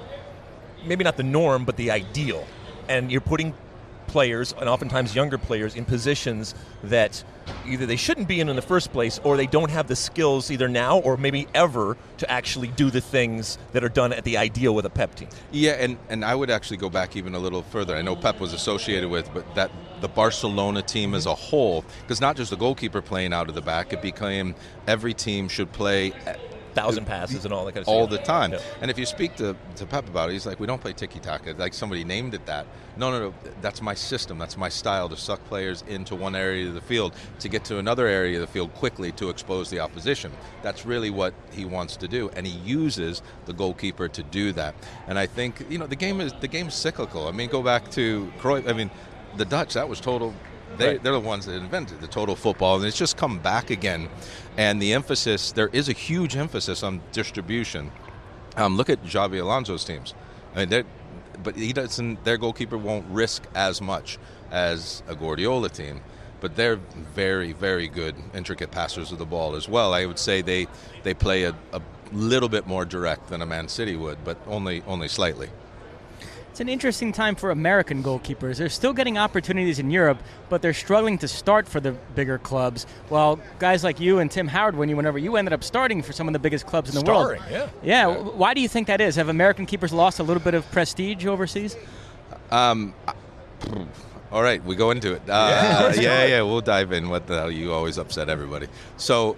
maybe not the norm, but the ideal. And you're putting players, and oftentimes younger players, in positions that either they shouldn't be in in the first place or they don't have the skills either now or maybe ever to actually do the things that are done at the ideal with a pep team. Yeah, and, and I would actually go back even a little further. I know Pep was associated with, but that the Barcelona team as a whole, because not just the goalkeeper playing out of the back, it became every team should play thousand passes and all that kind of all stuff. the time. Yeah. And if you speak to, to Pep about it, he's like, we don't play tiki taka. Like somebody named it that. No, no, no. That's my system. That's my style to suck players into one area of the field to get to another area of the field quickly to expose the opposition. That's really what he wants to do, and he uses the goalkeeper to do that. And I think you know the game is the game's cyclical. I mean, go back to Cruyff. I mean, the Dutch. That was total they, Right. They're the ones that invented the total football, and it's just come back again. And the emphasis, there is a huge emphasis on distribution. Um, look at Xabi Alonso's teams. I mean, but he doesn't. Their goalkeeper won't risk as much as a Guardiola team. But they're very, very good, intricate passers of the ball as well. I would say they they play a, a little bit more direct than a Man City would, but only only slightly. It's an interesting time for American goalkeepers. They're still getting opportunities in Europe, but they're struggling to start for the bigger clubs. While guys like you and Tim Howard, when you whenever you ended up starting for some of the biggest clubs in the Starring, world, yeah. yeah. w- Why do you think that is? Have American keepers lost a little bit of prestige overseas? All right, we go into it. Yeah, Uh, let's yeah, yeah, we'll dive in. What the hell? You always upset everybody. So,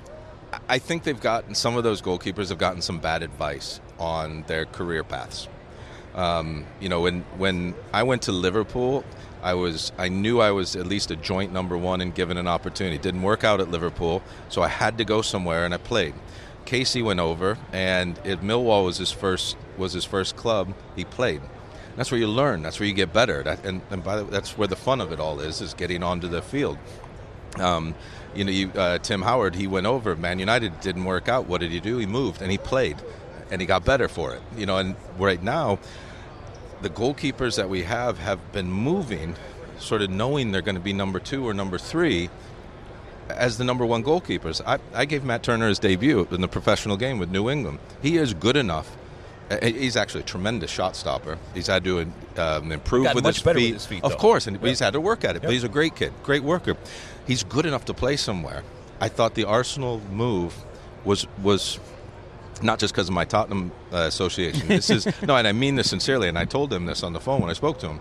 I- I think they've gotten some of those goalkeepers have gotten some bad advice on their career paths. Um, you know, when when I went to Liverpool, I was I knew I was at least a joint number one and given an opportunity. It didn't work out at Liverpool, so I had to go somewhere, and I played. Kasey went over, and if Millwall was his first was his first club, he played. That's where you learn. That's where you get better. That, and and by the, that's where the fun of it all is: is getting onto the field. Um, you know, you, uh, Tim Howard, he went over. Man United didn't work out. What did he do? He moved and he played, and he got better for it. You know, and right now, the goalkeepers that we have have been moving, sort of knowing they're going to be number two or number three as the number one goalkeepers. I, I gave Matt Turner his debut in the professional game with New England. He is good enough. He's actually a tremendous shot stopper. He's had to um, improve with much his, better with feet. his feet, Of though. course, and Yeah. he's had to work at it. But he's a great kid, great worker. He's good enough to play somewhere. I thought the Arsenal move was was not just because of my Tottenham uh, association. This is no, and I mean this sincerely. And I told him this on the phone when I spoke to him.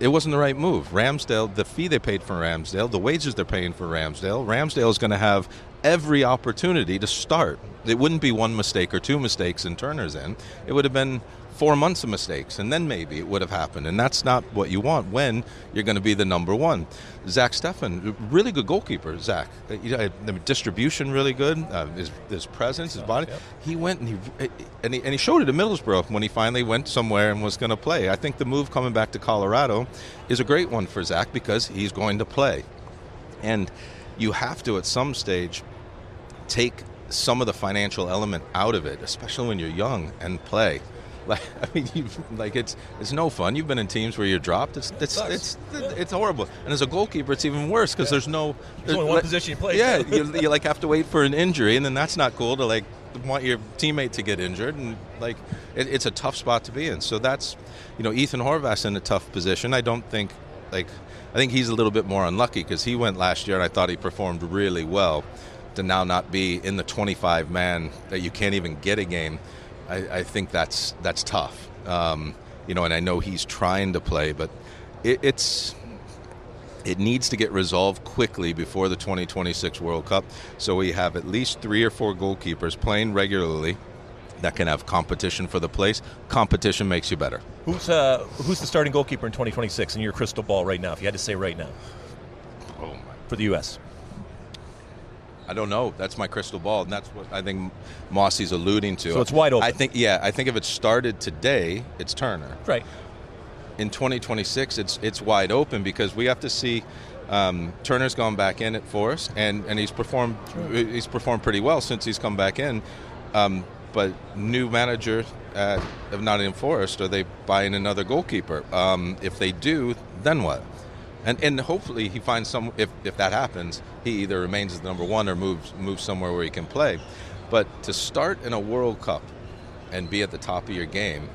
It wasn't the right move. Ramsdale, the fee they paid for Ramsdale, the wages they're paying for Ramsdale. Ramsdale is going to have every opportunity to start. It wouldn't be one mistake or two mistakes in Turner's end. It would have been four months of mistakes, and then maybe it would have happened. And that's not what you want when you're going to be the number one. Zach Steffen, really good goalkeeper. Zach, Uh, the distribution really good. Uh, his, his presence, his body. He went and he, and he and he showed it at Middlesbrough when he finally went somewhere and was going to play. I think the move coming back to Colorado is a great one for Zach because he's going to play, and you have to at some stage take some of the financial element out of it, especially when you're young and play. Like I mean, you like it's it's no fun. You've been in teams where you're dropped. It's it's it's, it's horrible. And as a goalkeeper, it's even worse because there's no There's only one position you play. Yeah, you, you like have to wait for an injury, and then that's not cool to like want your teammate to get injured, and like it, it's a tough spot to be in. So that's you know Ethan Horvath's in a tough position. I don't think like I think he's a little bit more unlucky because he went last year and I thought he performed really well. To now not be in the 25 man that you can't even get a game, I, I think that's that's tough. Um, you know, and I know he's trying to play, but it, it's it needs to get resolved quickly before the 2026 World Cup. So we have at least three or four goalkeepers playing regularly that can have competition for the place. Competition makes you better. Who's uh, who's the starting goalkeeper in 2026 in your crystal ball right now? If you had to say right now Oh my. for the U.S. I don't know. That's my crystal ball, and that's what I think Mossy's alluding to. So it's wide open. I think, yeah, I think if it started today, it's Turner. Right. In 2026, it's it's wide open because we have to see. Um, Turner's gone back in at Forest, and, and he's performed he's performed pretty well since he's come back in. Um, but new manager at, of Nottingham Forest, are they buying another goalkeeper? Um, if they do, then what? And and hopefully he finds some. If if that happens, he either remains as the number one or moves moves somewhere where he can play. But to start in a World Cup and be at the top of your game,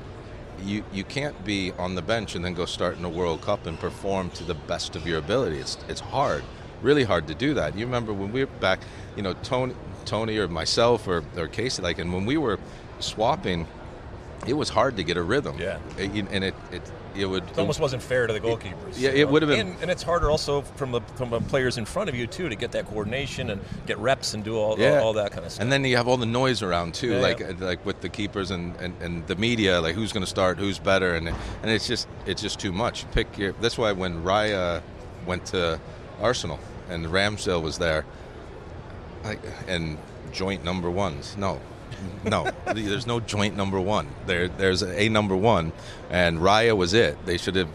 you you can't be on the bench and then go start in a World Cup and perform to the best of your ability. It's it's hard, really hard to do that. You remember when we were back, you know, Tony Tony or myself or or Kasey, like, and when we were swapping. It was hard to get a rhythm. Yeah. And it, it it would It almost wasn't fair to the goalkeepers. Yeah, it would have been- and, and it's harder also from the from the players in front of you too to get that coordination and get reps and do all Yeah. all, that kind of stuff. And then you have all the noise around too, Yeah, like yeah. Uh, like with the keepers and, and, and the media, like who's going to start, who's better, and and it's just it's just too much. Pick your. That's why when Raya went to Arsenal and Ramsdale was there, like and joint number ones, no. No, there's no joint number one. There, there's a number one, and Raya was it. They should have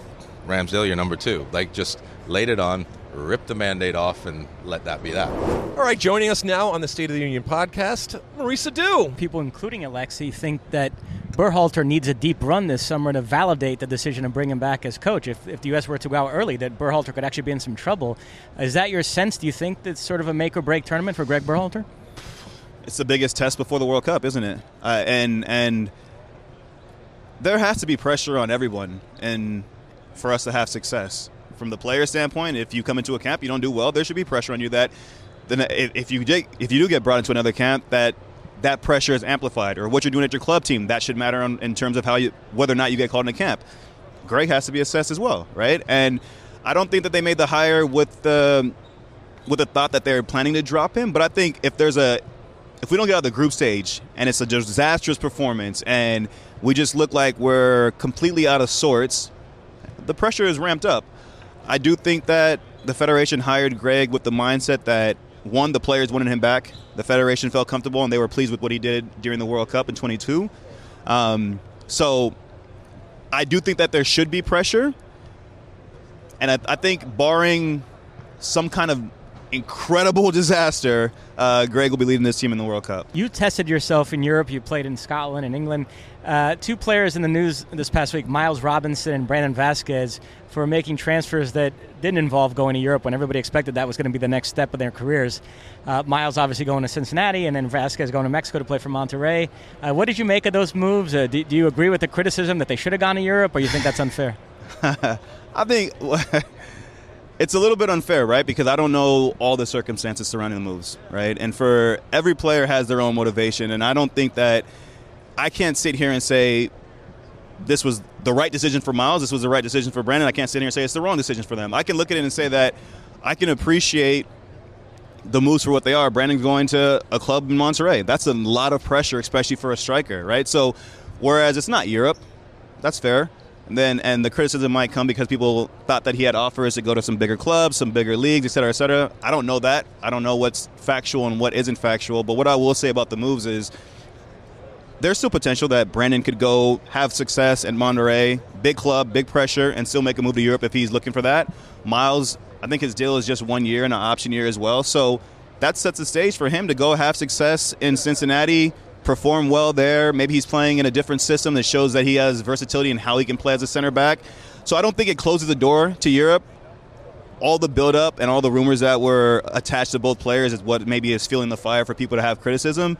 Ramsdale your number two. Like just laid it on, rip the mandate off, and let that be that. all right, joining us now on the State of the Union podcast, Maurice Edu. People, including Alexi, think that Berhalter needs a deep run this summer to validate the decision to bring him back as coach. If, if the U.S. were to go out early, that Berhalter could actually be in some trouble. Is that your sense? Do you think that's sort of a make or break tournament for Greg Berhalter? It's the biggest test before the World Cup, isn't it? Uh, and and there has to be pressure on everyone, and for us to have success from the player standpoint, if you come into a camp you don't do well, there should be pressure on you. That then if, you if you do get brought into another camp, that that pressure is amplified, or what you're doing at your club team, that should matter on, in terms of how you whether or not you get called in a camp. Greg has to be assessed as well, right? And I don't think that they made the hire with the with the thought that they're planning to drop him. But I think if there's a if we don't get out of the group stage and it's a disastrous performance and we just look like we're completely out of sorts, the pressure is ramped up. I do think that the Federation hired Greg with the mindset that one, the players wanted him back. The Federation felt comfortable and they were pleased with what he did during the World Cup in 22. Um, so I do think that there should be pressure. And I, I think, barring some kind of incredible disaster, uh, Greg will be leading this team in the World Cup. You tested yourself in Europe. You played in Scotland and England. Uh, two players in the news this past week, Miles Robinson and Brandon Vazquez, for making transfers that didn't involve going to Europe when everybody expected that was going to be the next step of their careers. Uh, Miles obviously going to Cincinnati, and then Vasquez going to Mexico to play for Monterrey. Uh, what did you make of those moves? Uh, do, do you agree with the criticism that they should have gone to Europe, or you think that's unfair? I think it's a little bit unfair, right? Because I don't know all the circumstances surrounding the moves, right? And for every player has their own motivation, and I don't think that I can't sit here and say this was the right decision for Miles, this was the right decision for Brandon. I can't sit here and say it's the wrong decision for them. I can look at it and say that I can appreciate the moves for what they are. Brandon's going to a club in Monterrey. That's a lot of pressure, especially for a striker, right? So, whereas it's not Europe, that's fair. And then, and the criticism might come because people thought that he had offers to go to some bigger clubs, some bigger leagues, et cetera, et cetera. I don't know that. I don't know what's factual and what isn't factual. But what I will say about the moves is there's still potential that Brandon could go have success at Monterrey, big club, big pressure, and still make a move to Europe if he's looking for that. Miles, I think his deal is just one year and an option year as well. So that sets the stage for him to go have success in Cincinnati, perform well there. Maybe he's playing in a different system that shows that he has versatility and how he can play as a center back. So I don't think it closes the door to Europe. All the buildup and all the rumors that were attached to both players is what maybe is fueling the fire for people to have criticism.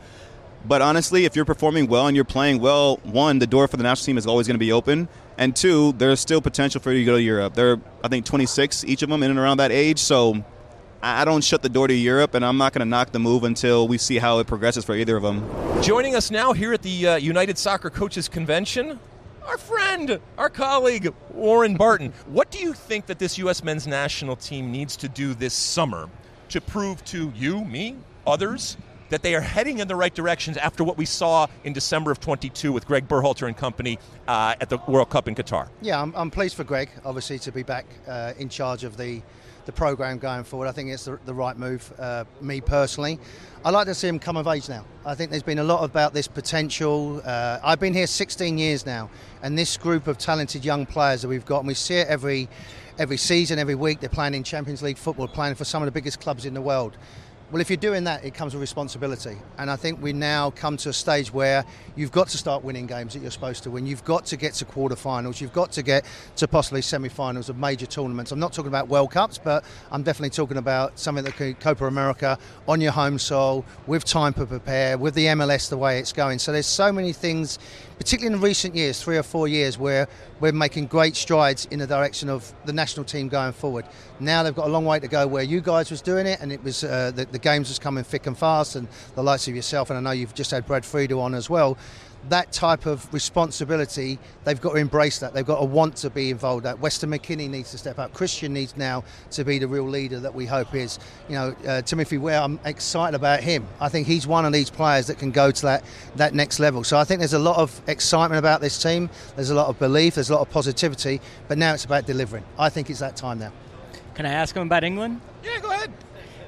But honestly, if you're performing well and you're playing well, one, the door for the national team is always going to be open, and two, there's still potential for you to go to Europe. They're, I think, 26 each of them in and around that age. So I I don't shut the door to Europe, and I'm not going to knock the move until we see how it progresses for either of them. Joining us now here at the uh, United Soccer Coaches Convention, our friend, our colleague, Warren Barton. What do you think that this U.S. men's national team needs to do this summer to prove to you, me, others, that they are heading in the right directions after what we saw in December of 22 with Greg Berhalter and company uh, at the World Cup in Qatar? Yeah, I'm, I'm pleased for Greg, obviously, to be back uh, in charge of the the program going forward. I think it's the, the right move. Uh, me personally, I like to see him come of age now. I think there's been a lot about this potential. Uh, I've been here 16 years now, and this group of talented young players that we've got, and we see it every every season, every week. They're playing in Champions League football, playing for some of the biggest clubs in the world. Well, if you're doing that, it comes with responsibility. And I think we now come to a stage where you've got to start winning games that you're supposed to win. You've got to get to quarterfinals. You've got to get to possibly semi-finals of major tournaments. I'm not talking about World Cups, but I'm definitely talking about something that could Copa America on your home soil with time to prepare, with the MLS the way it's going. So there's so many things particularly in recent years, three or four years, where we're making great strides in the direction of the national team going forward. Now they've got a long way to go where you guys was doing it, and it was uh, the, the games was coming thick and fast, and the likes of yourself, and I know you've just had Brad Friedel on as well that type of responsibility, they've got to embrace that. They've got to want to be involved. That Weston McKennie needs to step up. Christian needs now to be the real leader that we hope is. You know, uh, Timothy Weah, I'm excited about him. I think he's one of these players that can go to that, that next level. So I think there's a lot of excitement about this team. There's a lot of belief. There's a lot of positivity. But now it's about delivering. I think it's that time now. Can I ask him about England? Yeah, go ahead.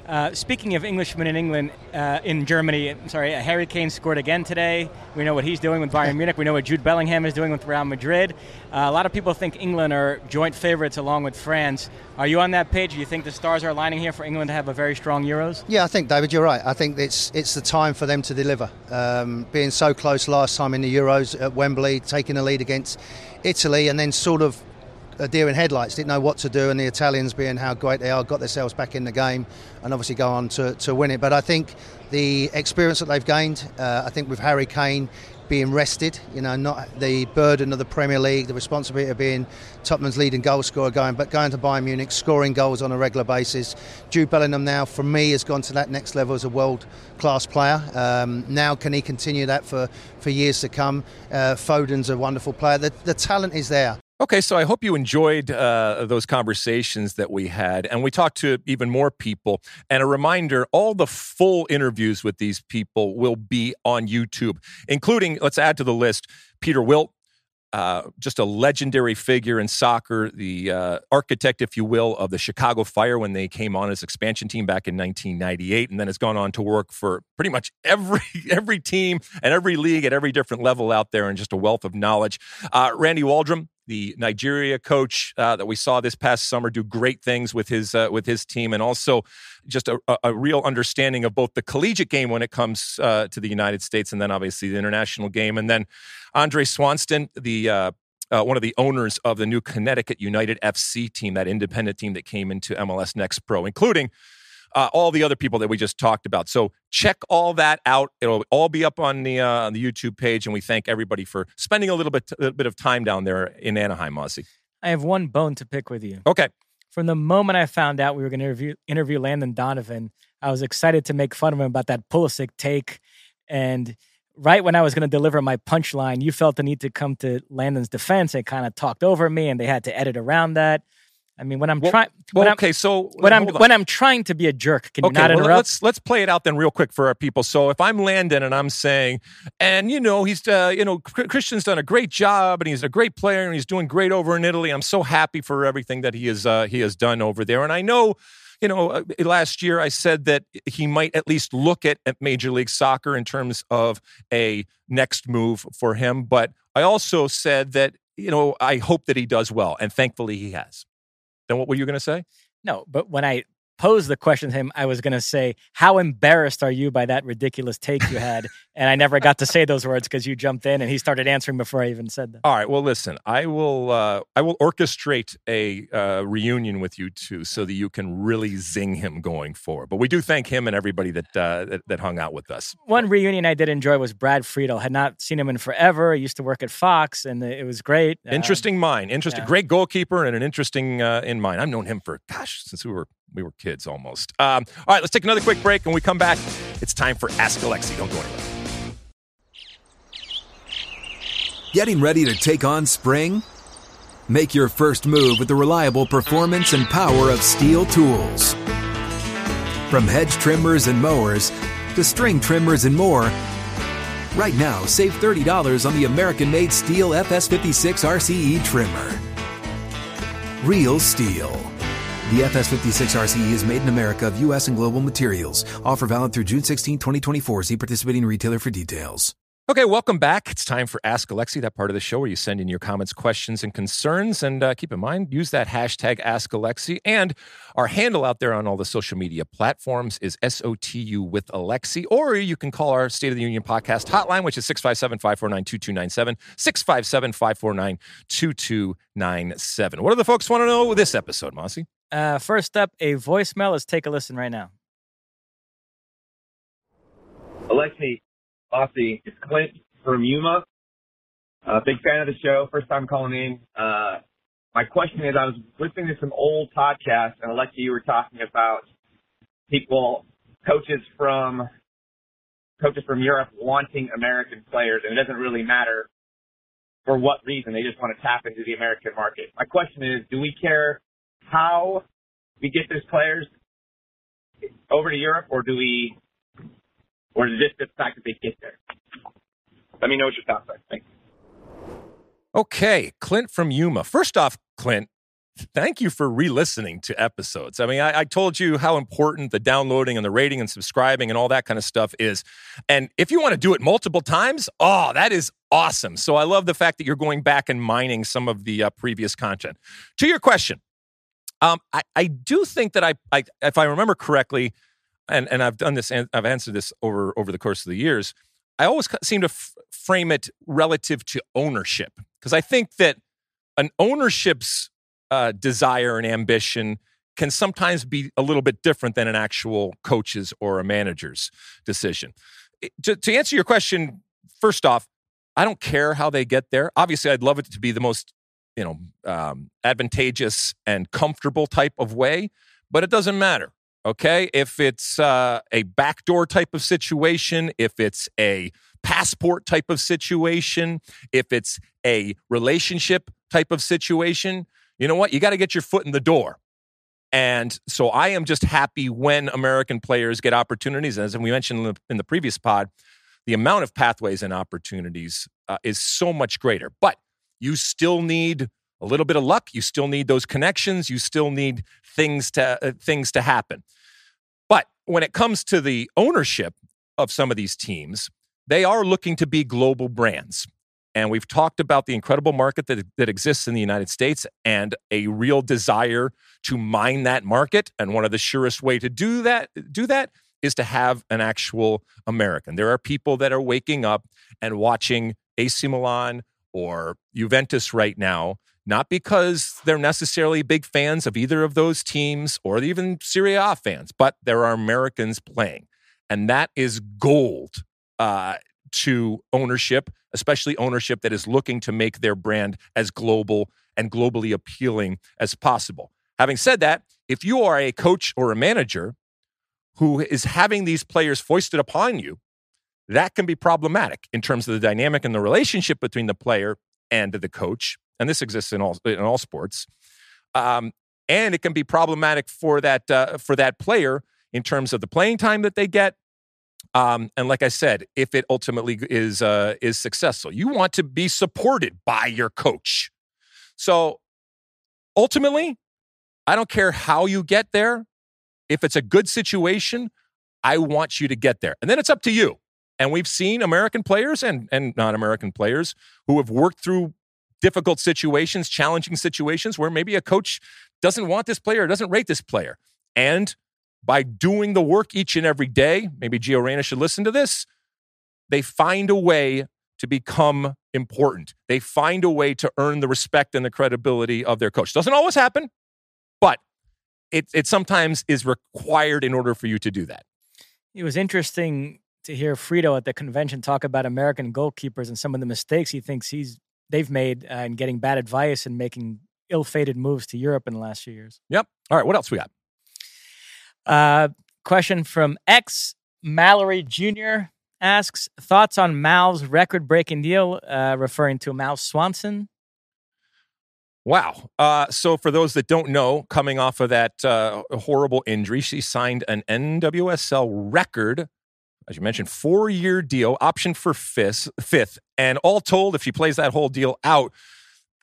Uh, speaking of Englishmen in England, uh, in Germany, sorry, uh, Harry Kane scored again today. We know what he's doing with Bayern Munich. We know what Jude Bellingham is doing with Real Madrid. Uh, a lot of people think England are joint favorites along with France. Are you on that page? Do you think the stars are aligning here for England to have a very strong Euros? Yeah, I think David, you're right. I think it's it's the time for them to deliver. Um, being so close last time in the Euros at Wembley, taking a lead against Italy, and then sort of a deer in headlights, didn't know what to do, and the Italians, being how great they are, got themselves back in the game and obviously go on to, to win it. But I think the experience that they've gained, uh, I think with Harry Kane being rested, you know, not the burden of the Premier League, the responsibility of being Tottenham's leading goal scorer going, but going to Bayern Munich, scoring goals on a regular basis. Jude Bellingham now, for me, has gone to that next level as a world class player. Um, now, can he continue that for, for years to come? Uh, Foden's a wonderful player. The, the talent is there. Okay, so I hope you enjoyed uh, those conversations that we had, and we talked to even more people. And a reminder all the full interviews with these people will be on YouTube, including, let's add to the list, Peter Wilt, uh, just a legendary figure in soccer, the uh, architect, if you will, of the Chicago Fire when they came on as expansion team back in 1998, and then has gone on to work for pretty much every every team and every league at every different level out there, and just a wealth of knowledge. Uh, Randy Waldrum, the Nigeria coach uh, that we saw this past summer do great things with his uh, with his team, and also just a, a, real understanding of both the collegiate game when it comes uh, to the United States, and then obviously the international game. And then Andre Swanston, the uh, uh, one of the owners of the new Connecticut United FC team, that independent team that came into MLS Next Pro, including uh, all the other people that we just talked about. So check all that out. It'll all be up on the uh, on the YouTube page, and we thank everybody for spending a little bit a bit of time down there in Anaheim, Ozzy. I have one bone to pick with you. Okay. From the moment I found out we were going to interview, interview Landon Donovan, I was excited to make fun of him about that Pulisic take. And right when I was going to deliver my punchline, you felt the need to come to Landon's defense and kind of talked over me, and they had to edit around that. I mean, when I'm well, trying, well, okay, so when I'm when I'm trying to be a jerk, can you okay, not interrupt? Let's let's play it out then, real quick for our people. So if I'm Landon and I'm saying, and you know, he's uh, you know, Christian's done a great job, and he's a great player, and he's doing great over in Italy. I'm so happy for everything that he has uh, he has done over there, and I know you know, uh, last year I said that he might at least look at, at Major League Soccer in terms of a next move for him. But I also said that, you know, I hope that he does well. And thankfully he has. Then what were you going to say? No, but when I posed the question to him, I was going to say, How embarrassed are you by that ridiculous take you had? and I never got to say those words because you jumped in and he started answering before I even said them. All right. Well, listen, I will. Uh, I will orchestrate a uh, reunion with you two so that you can really zing him going forward. But we do thank him and everybody that uh, that, that, hung out with us. One reunion I did enjoy was Brad Friedel. Had not seen him in forever. He used to work at Fox, and it was great. Interesting um, mind. Interesting. Yeah. Great goalkeeper and an interesting uh, in mind. I've known him for gosh since we were we were kids almost. Um, all right, let's take another quick break. When we come back, it's time for Ask Alexi. Don't go anywhere. Getting ready to take on spring? Make your first move with the reliable performance and power of STIHL tools. From hedge trimmers and mowers to string trimmers and more. Right now, save $30 on the American made STIHL FS56 RCE trimmer. Real STIHL. The FS56 RCE is made in America of U.S. and global materials. Offer valid through June 16, 2024. See participating retailer for details. Okay, welcome back. It's time for Ask Alexi, that part of the show where you send in your comments, questions, and concerns. And uh, keep in mind, use that hashtag Ask Alexi. And our handle out there on all the social media platforms is SOTU with Alexi. Or you can call our State of the Union podcast hotline, which is 657 549 2297. 657 549 2297. What do the folks want to know this episode, Mossy? Uh, first up, a voicemail. Let's take a listen right now. Alexi, Aussie, it's Clint from Yuma. Uh, big fan of the show. First time calling in. Uh, my question is, I was listening to some old podcasts, and Alexi, you were talking about people, coaches from coaches from Europe wanting American players, and it doesn't really matter for what reason. They just want to tap into the American market. My question is, do we care how we get those players over to Europe, or do we or is it just the fact that they get there? Let me know what your thoughts are. Thanks. Okay, Clint from Yuma. First off, Clint, thank you for re-listening to episodes. I mean, I, I, told you how important the downloading and the rating and subscribing and all that kind of stuff is. And if you want to do it multiple times, oh, that is awesome. So I love the fact that you're going back and mining some of the uh, previous content. To your question, um, I, I do think that I, I, if I remember correctly, and and I've done this and I've answered this over over the course of the years. I always seem to f- frame it relative to ownership because I think that an ownership's uh, desire and ambition can sometimes be a little bit different than an actual coach's or a manager's decision. to, to answer your question, first off, I don't care how they get there. Obviously, I'd love it to be the most you know um, advantageous and comfortable type of way, but it doesn't matter Okay. If it's uh, a backdoor type of situation, if it's a passport type of situation, if it's a relationship type of situation, you know what? You got to get your foot in the door. And so I am just happy when American players get opportunities. As we mentioned in the, in the previous pod, the amount of pathways and opportunities uh, is so much greater. But you still need a little bit of luck. You still need those connections. You still need things to uh, things to happen. But when it comes to the ownership of some of these teams, they are looking to be global brands. And we've talked about the incredible market that, that exists in the United States and a real desire to mine that market. And one of the surest way to do that, do that is to have an actual American. There are people that are waking up and watching AC Milan or Juventus right now not because they're necessarily big fans of either of those teams or even Serie A fans, but there are Americans playing. And that is gold uh, to ownership, especially ownership that is looking to make their brand as global and globally appealing as possible. Having said that, if you are a coach or a manager who is having these players foisted upon you, that can be problematic in terms of the dynamic and the relationship between the player and the coach and this exists in all in all sports. Um, and it can be problematic for that uh, for that player in terms of the playing time that they get. Um, and like I said, if it ultimately is uh, is successful, you want to be supported by your coach. So ultimately, I don't care how you get there. If it's a good situation, I want you to get there, and then it's up to you. And we've seen American players and and non American players who have worked through difficult situations, challenging situations where maybe a coach doesn't want this player, doesn't rate this player. And by doing the work each and every day, maybe Gio Reyna should listen to this, they find a way to become important. They find a way to earn the respect and the credibility of their coach. Doesn't always happen, but it, it sometimes is required in order for you to do that. It was interesting to hear Friedel at the convention talk about American goalkeepers and some of the mistakes he thinks he's they've made uh, in getting bad advice and making ill-fated moves to Europe in the last few years. Yep. All right. What else we got? Uh, question from X Mallory Jr. asks thoughts on Mal's record-breaking deal, uh, referring to Mal Swanson. Wow. Uh, so, for those that don't know, coming off of that uh, horrible injury, she signed an NWSL record as you mentioned, four year deal, option for fifth, fifth. And all told, if she plays that whole deal out,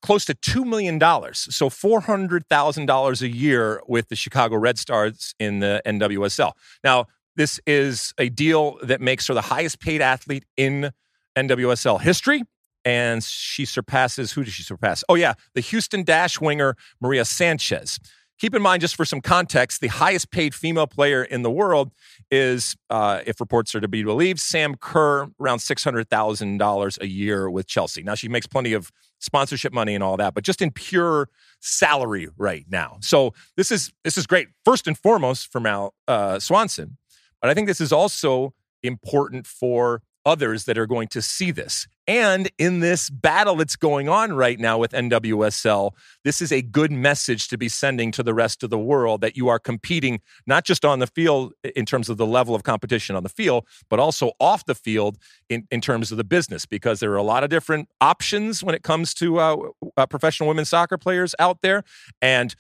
close to $2 million. So $400,000 a year with the Chicago Red Stars in the NWSL. Now, this is a deal that makes her the highest paid athlete in NWSL history. And she surpasses, who does she surpass? Oh, yeah, the Houston Dash winger, Maria Sanchez. Keep in mind, just for some context, the highest paid female player in the world is, uh, if reports are to be believed, Sam Kerr, around $600,000 a year with Chelsea. Now, she makes plenty of sponsorship money and all that, but just in pure salary right now. So this is this is great. First and foremost for Mal uh, Swanson, but I think this is also important for others that are going to see this. And in this battle that's going on right now with NWSL, this is a good message to be sending to the rest of the world that you are competing not just on the field in terms of the level of competition on the field, but also off the field in, in terms of the business, because there are a lot of different options when it comes to uh, uh, professional women's soccer players out there. And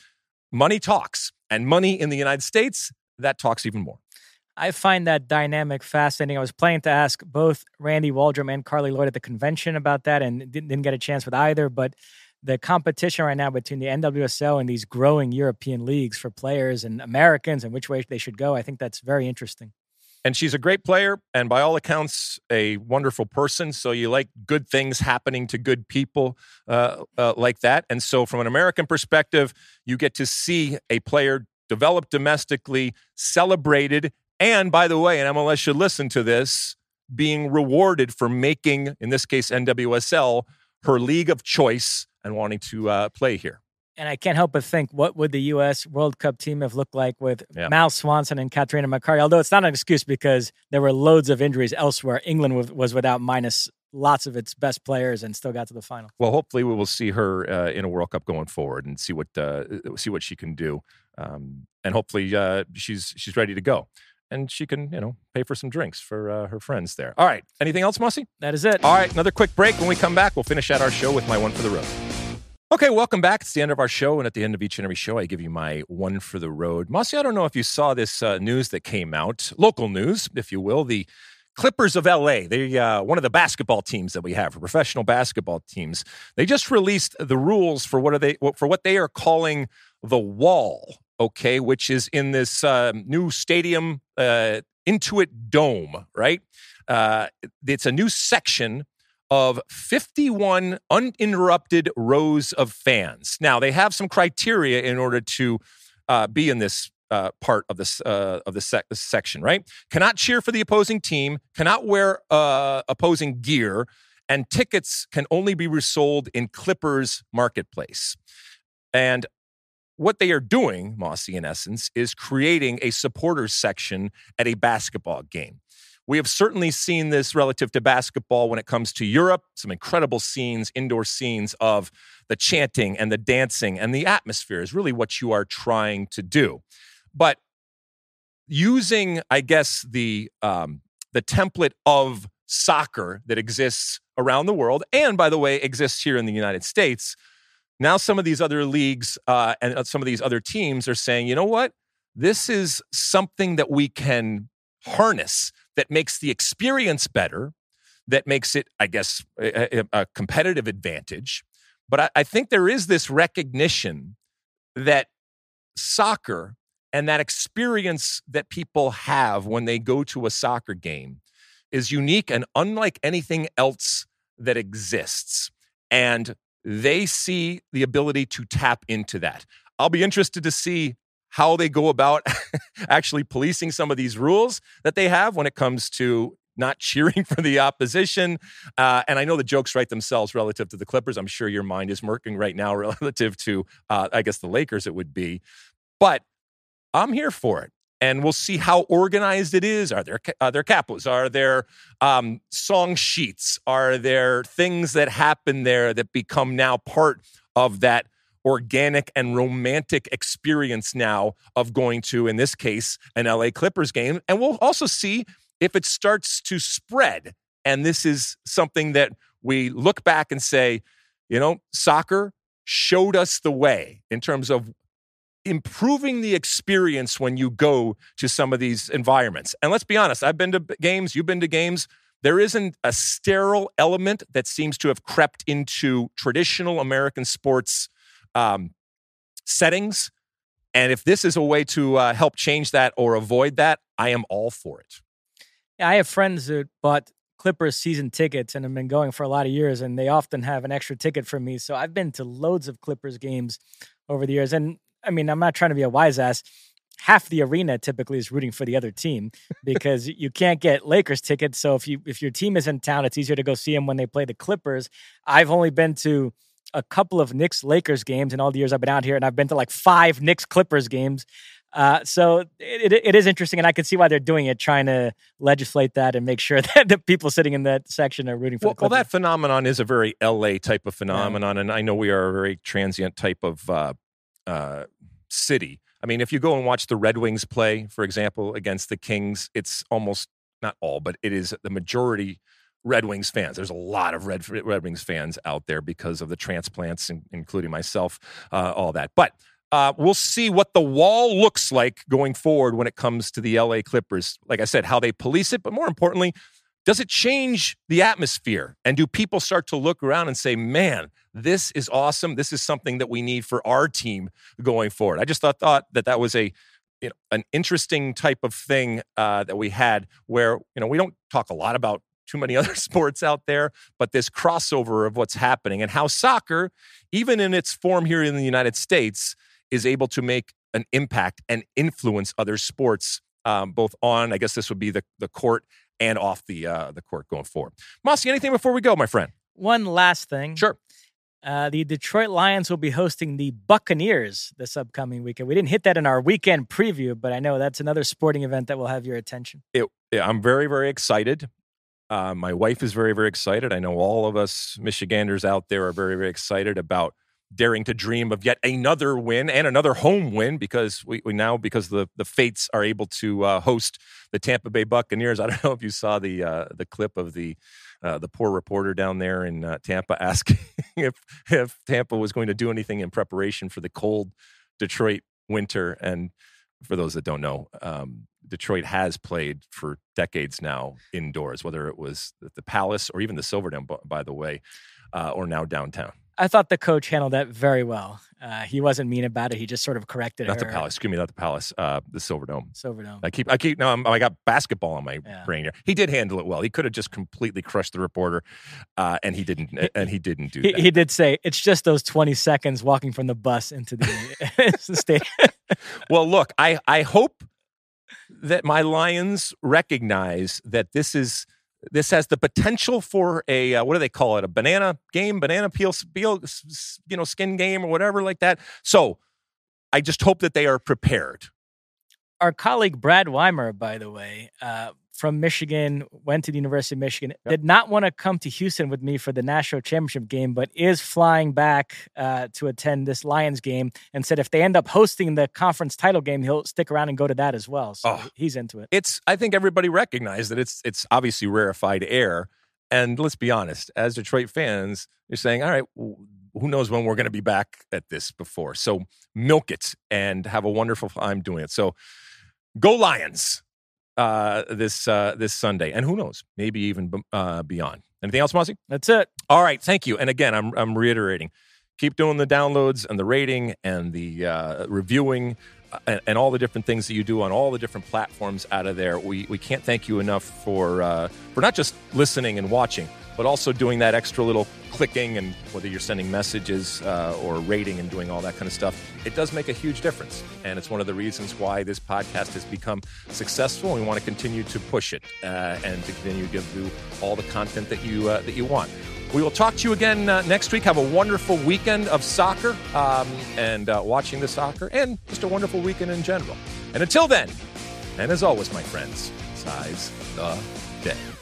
money talks, and money in the United States, that talks even more. I find that dynamic fascinating. I was planning to ask both Randy Waldrum and Carli Lloyd at the convention about that and didn't, get a chance with either. But the competition right now between the NWSL and these growing European leagues for players and Americans and which way they should go, I think that's very interesting. And she's a great player and by all accounts, a wonderful person. So you like good things happening to good people uh, uh, like that. And so, from an American perspective, you get to see a player develop domestically, celebrated, and by the way, and MLS should listen to this, being rewarded for making, in this case, NWSL, her league of choice and wanting to uh, play here. And I can't help but think, what would the U.S. World Cup team have looked like with yeah. Mal Swanson and Catarina Macario? Although it's not an excuse because there were loads of injuries elsewhere. England was without minus lots of its best players and still got to the final. Well, hopefully we will see her uh, in a World Cup going forward and see what uh, see what she can do, um, and hopefully uh, she's she's ready to go and she can, you know, pay for some drinks for uh, her friends there. All right. Anything else, Mosse? That is it. All right. Another quick break. When we come back, we'll finish out our show with my one for the road. Okay, welcome back. It's the end of our show, and at the end of each and every show, I give you my one for the road. Mosse, I don't know if you saw this uh, news that came out, local news, if you will. The Clippers of LA, they uh, one of the basketball teams that we have, professional basketball teams. They just released the rules for what are they for what they are calling the wall okay, which is in this uh, new stadium, uh, Intuit Dome, right? Uh, it's a new section of 51 uninterrupted rows of fans. Now, they have some criteria in order to uh, be in this uh, part of this uh, of the sec- section, right? Cannot cheer for the opposing team, cannot wear uh, opposing gear, and tickets can only be resold in Clippers Marketplace. And what they are doing, Mosse, in essence, is creating a supporters section at a basketball game. We have certainly seen this relative to basketball when it comes to Europe. Some incredible scenes, indoor scenes of the chanting and the dancing and the atmosphere is really what you are trying to do. But using, I guess, the um, the template of soccer that exists around the world, and by the way, exists here in the United States now, some of these other leagues uh, and uh, some of these other teams are saying, you know what? This is something that we can harness that makes the experience better, that makes it, I guess, a, a competitive advantage. But I, I think there is this recognition that soccer and that experience that people have when they go to a soccer game is unique and unlike anything else that exists. And they see the ability to tap into that. I'll be interested to see how they go about actually policing some of these rules that they have when it comes to not cheering for the opposition. Uh, and I know the jokes write themselves relative to the Clippers. I'm sure your mind is working right now relative to, uh, I guess, the Lakers, it would be. But I'm here for it and we'll see how organized it is. Are there are there capos? Are there um, song sheets? Are there things that happen there that become now part of that organic and romantic experience now of going to, in this case, an LA Clippers game? And we'll also see if it starts to spread. And this is something that we look back and say, you know, soccer showed us the way in terms of improving the experience when you go to some of these environments. And let's be honest, I've been to games, you've been to games. There isn't a sterile element that seems to have crept into traditional American sports um, settings. And if this is a way to uh, help change that or avoid that, I am all for it. Yeah, I have friends that bought Clippers season tickets and have been going for a lot of years, and they often have an extra ticket for me. So I've been to loads of Clippers games over the years. And I mean, I'm not trying to be a wise ass. Half the arena typically is rooting for the other team because you can't get Lakers tickets. So if you if your team is in town, it's easier to go see them when they play the Clippers. I've only been to a couple of Knicks Lakers games in all the years I've been out here, and I've been to like five Knicks Clippers games. Uh, so it, it, it is interesting, and I can see why they're doing it, trying to legislate that and make sure that the people sitting in that section are rooting for. Well, well that phenomenon is a very LA type of phenomenon, yeah. and I know we are a very transient type of uh, uh, city. I mean, if you go and watch the Red Wings play, for example, against the Kings, it's almost not all, but it is the majority Red Wings fans. There's a lot of Red Red Wings fans out there because of the transplants, including myself, uh, all that. But uh, we'll see what the wall looks like going forward when it comes to the LA Clippers. Like I said, how they police it, but more importantly, does it change the atmosphere? And do people start to look around and say, man, this is awesome. This is something that we need for our team going forward. I just thought, thought that that was a you know, an interesting type of thing uh, that we had where you know we don't talk a lot about too many other sports out there, but this crossover of what's happening and how soccer, even in its form here in the United States, is able to make an impact and influence other sports, um, both on, I guess this would be the, the court and off the uh, the court going forward. Mosse, anything before we go, my friend? One last thing. Sure. Uh, the Detroit Lions will be hosting the Buccaneers this upcoming weekend. We didn't hit that in our weekend preview, but I know that's another sporting event that will have your attention. It, yeah, I'm very, very excited. Uh, my wife is very, very excited. I know all of us Michiganders out there are very, very excited about daring to dream of yet another win and another home win because we, we now because the the fates are able to uh, host the Tampa Bay Buccaneers. I don't know if you saw the uh, the clip of the uh, the poor reporter down there in uh, Tampa asking if if Tampa was going to do anything in preparation for the cold Detroit winter. And for those that don't know, um, Detroit has played for decades now indoors, whether it was the Palace or even the Silverdome, by the way, uh, or now downtown. I thought the coach handled that very well. Uh, he wasn't mean about it. He just sort of corrected it. not her. the palace. Excuse me, not the palace. Uh, the Silverdome. Silverdome. I keep, I keep. No, I'm, i got basketball on my yeah. brain here. He did handle it well. He could have just completely crushed the reporter, uh, and he didn't. And he didn't do he, that. He did say it's just those 20 seconds walking from the bus into the, the stadium. well, look, I I hope that my Lions recognize that this is this has the potential for a uh, what do they call it? A banana game, banana peel, peel, you know, skin game or whatever like that. So I just hope that they are prepared. Our colleague Brad Weimer, by the way, uh, from Michigan, went to the University of Michigan, yep. did not want to come to Houston with me for the national championship game, but is flying back uh, to attend this Lions game and said if they end up hosting the conference title game, he'll stick around and go to that as well. So oh, he's into it. It's I think everybody recognized that it's it's obviously rarefied air. And let's be honest, as Detroit fans, you're saying, all right, who knows when we're going to be back at this before. So milk it and have a wonderful time doing it. So go Lions uh, this uh, this Sunday, and who knows, maybe even uh, beyond. Anything else, Mosse? That's it. All right, thank you. And again, I'm I'm reiterating, keep doing the downloads and the rating and the uh, reviewing. Uh, and, and, all the different things that you do on all the different platforms out of there, we, we can't thank you enough for uh, for not just listening and watching, but also doing that extra little clicking and whether you're sending messages uh, or rating and doing all that kind of stuff, it does make a huge difference. And it's one of the reasons why this podcast has become successful. We want to continue to push it uh, and to continue to give you all the content that you uh, that you want. We will talk to you again uh, next week. Have a wonderful weekend of soccer um, and uh, watching the soccer, and just a wonderful weekend in general. And until then, and as always, my friends, size the day.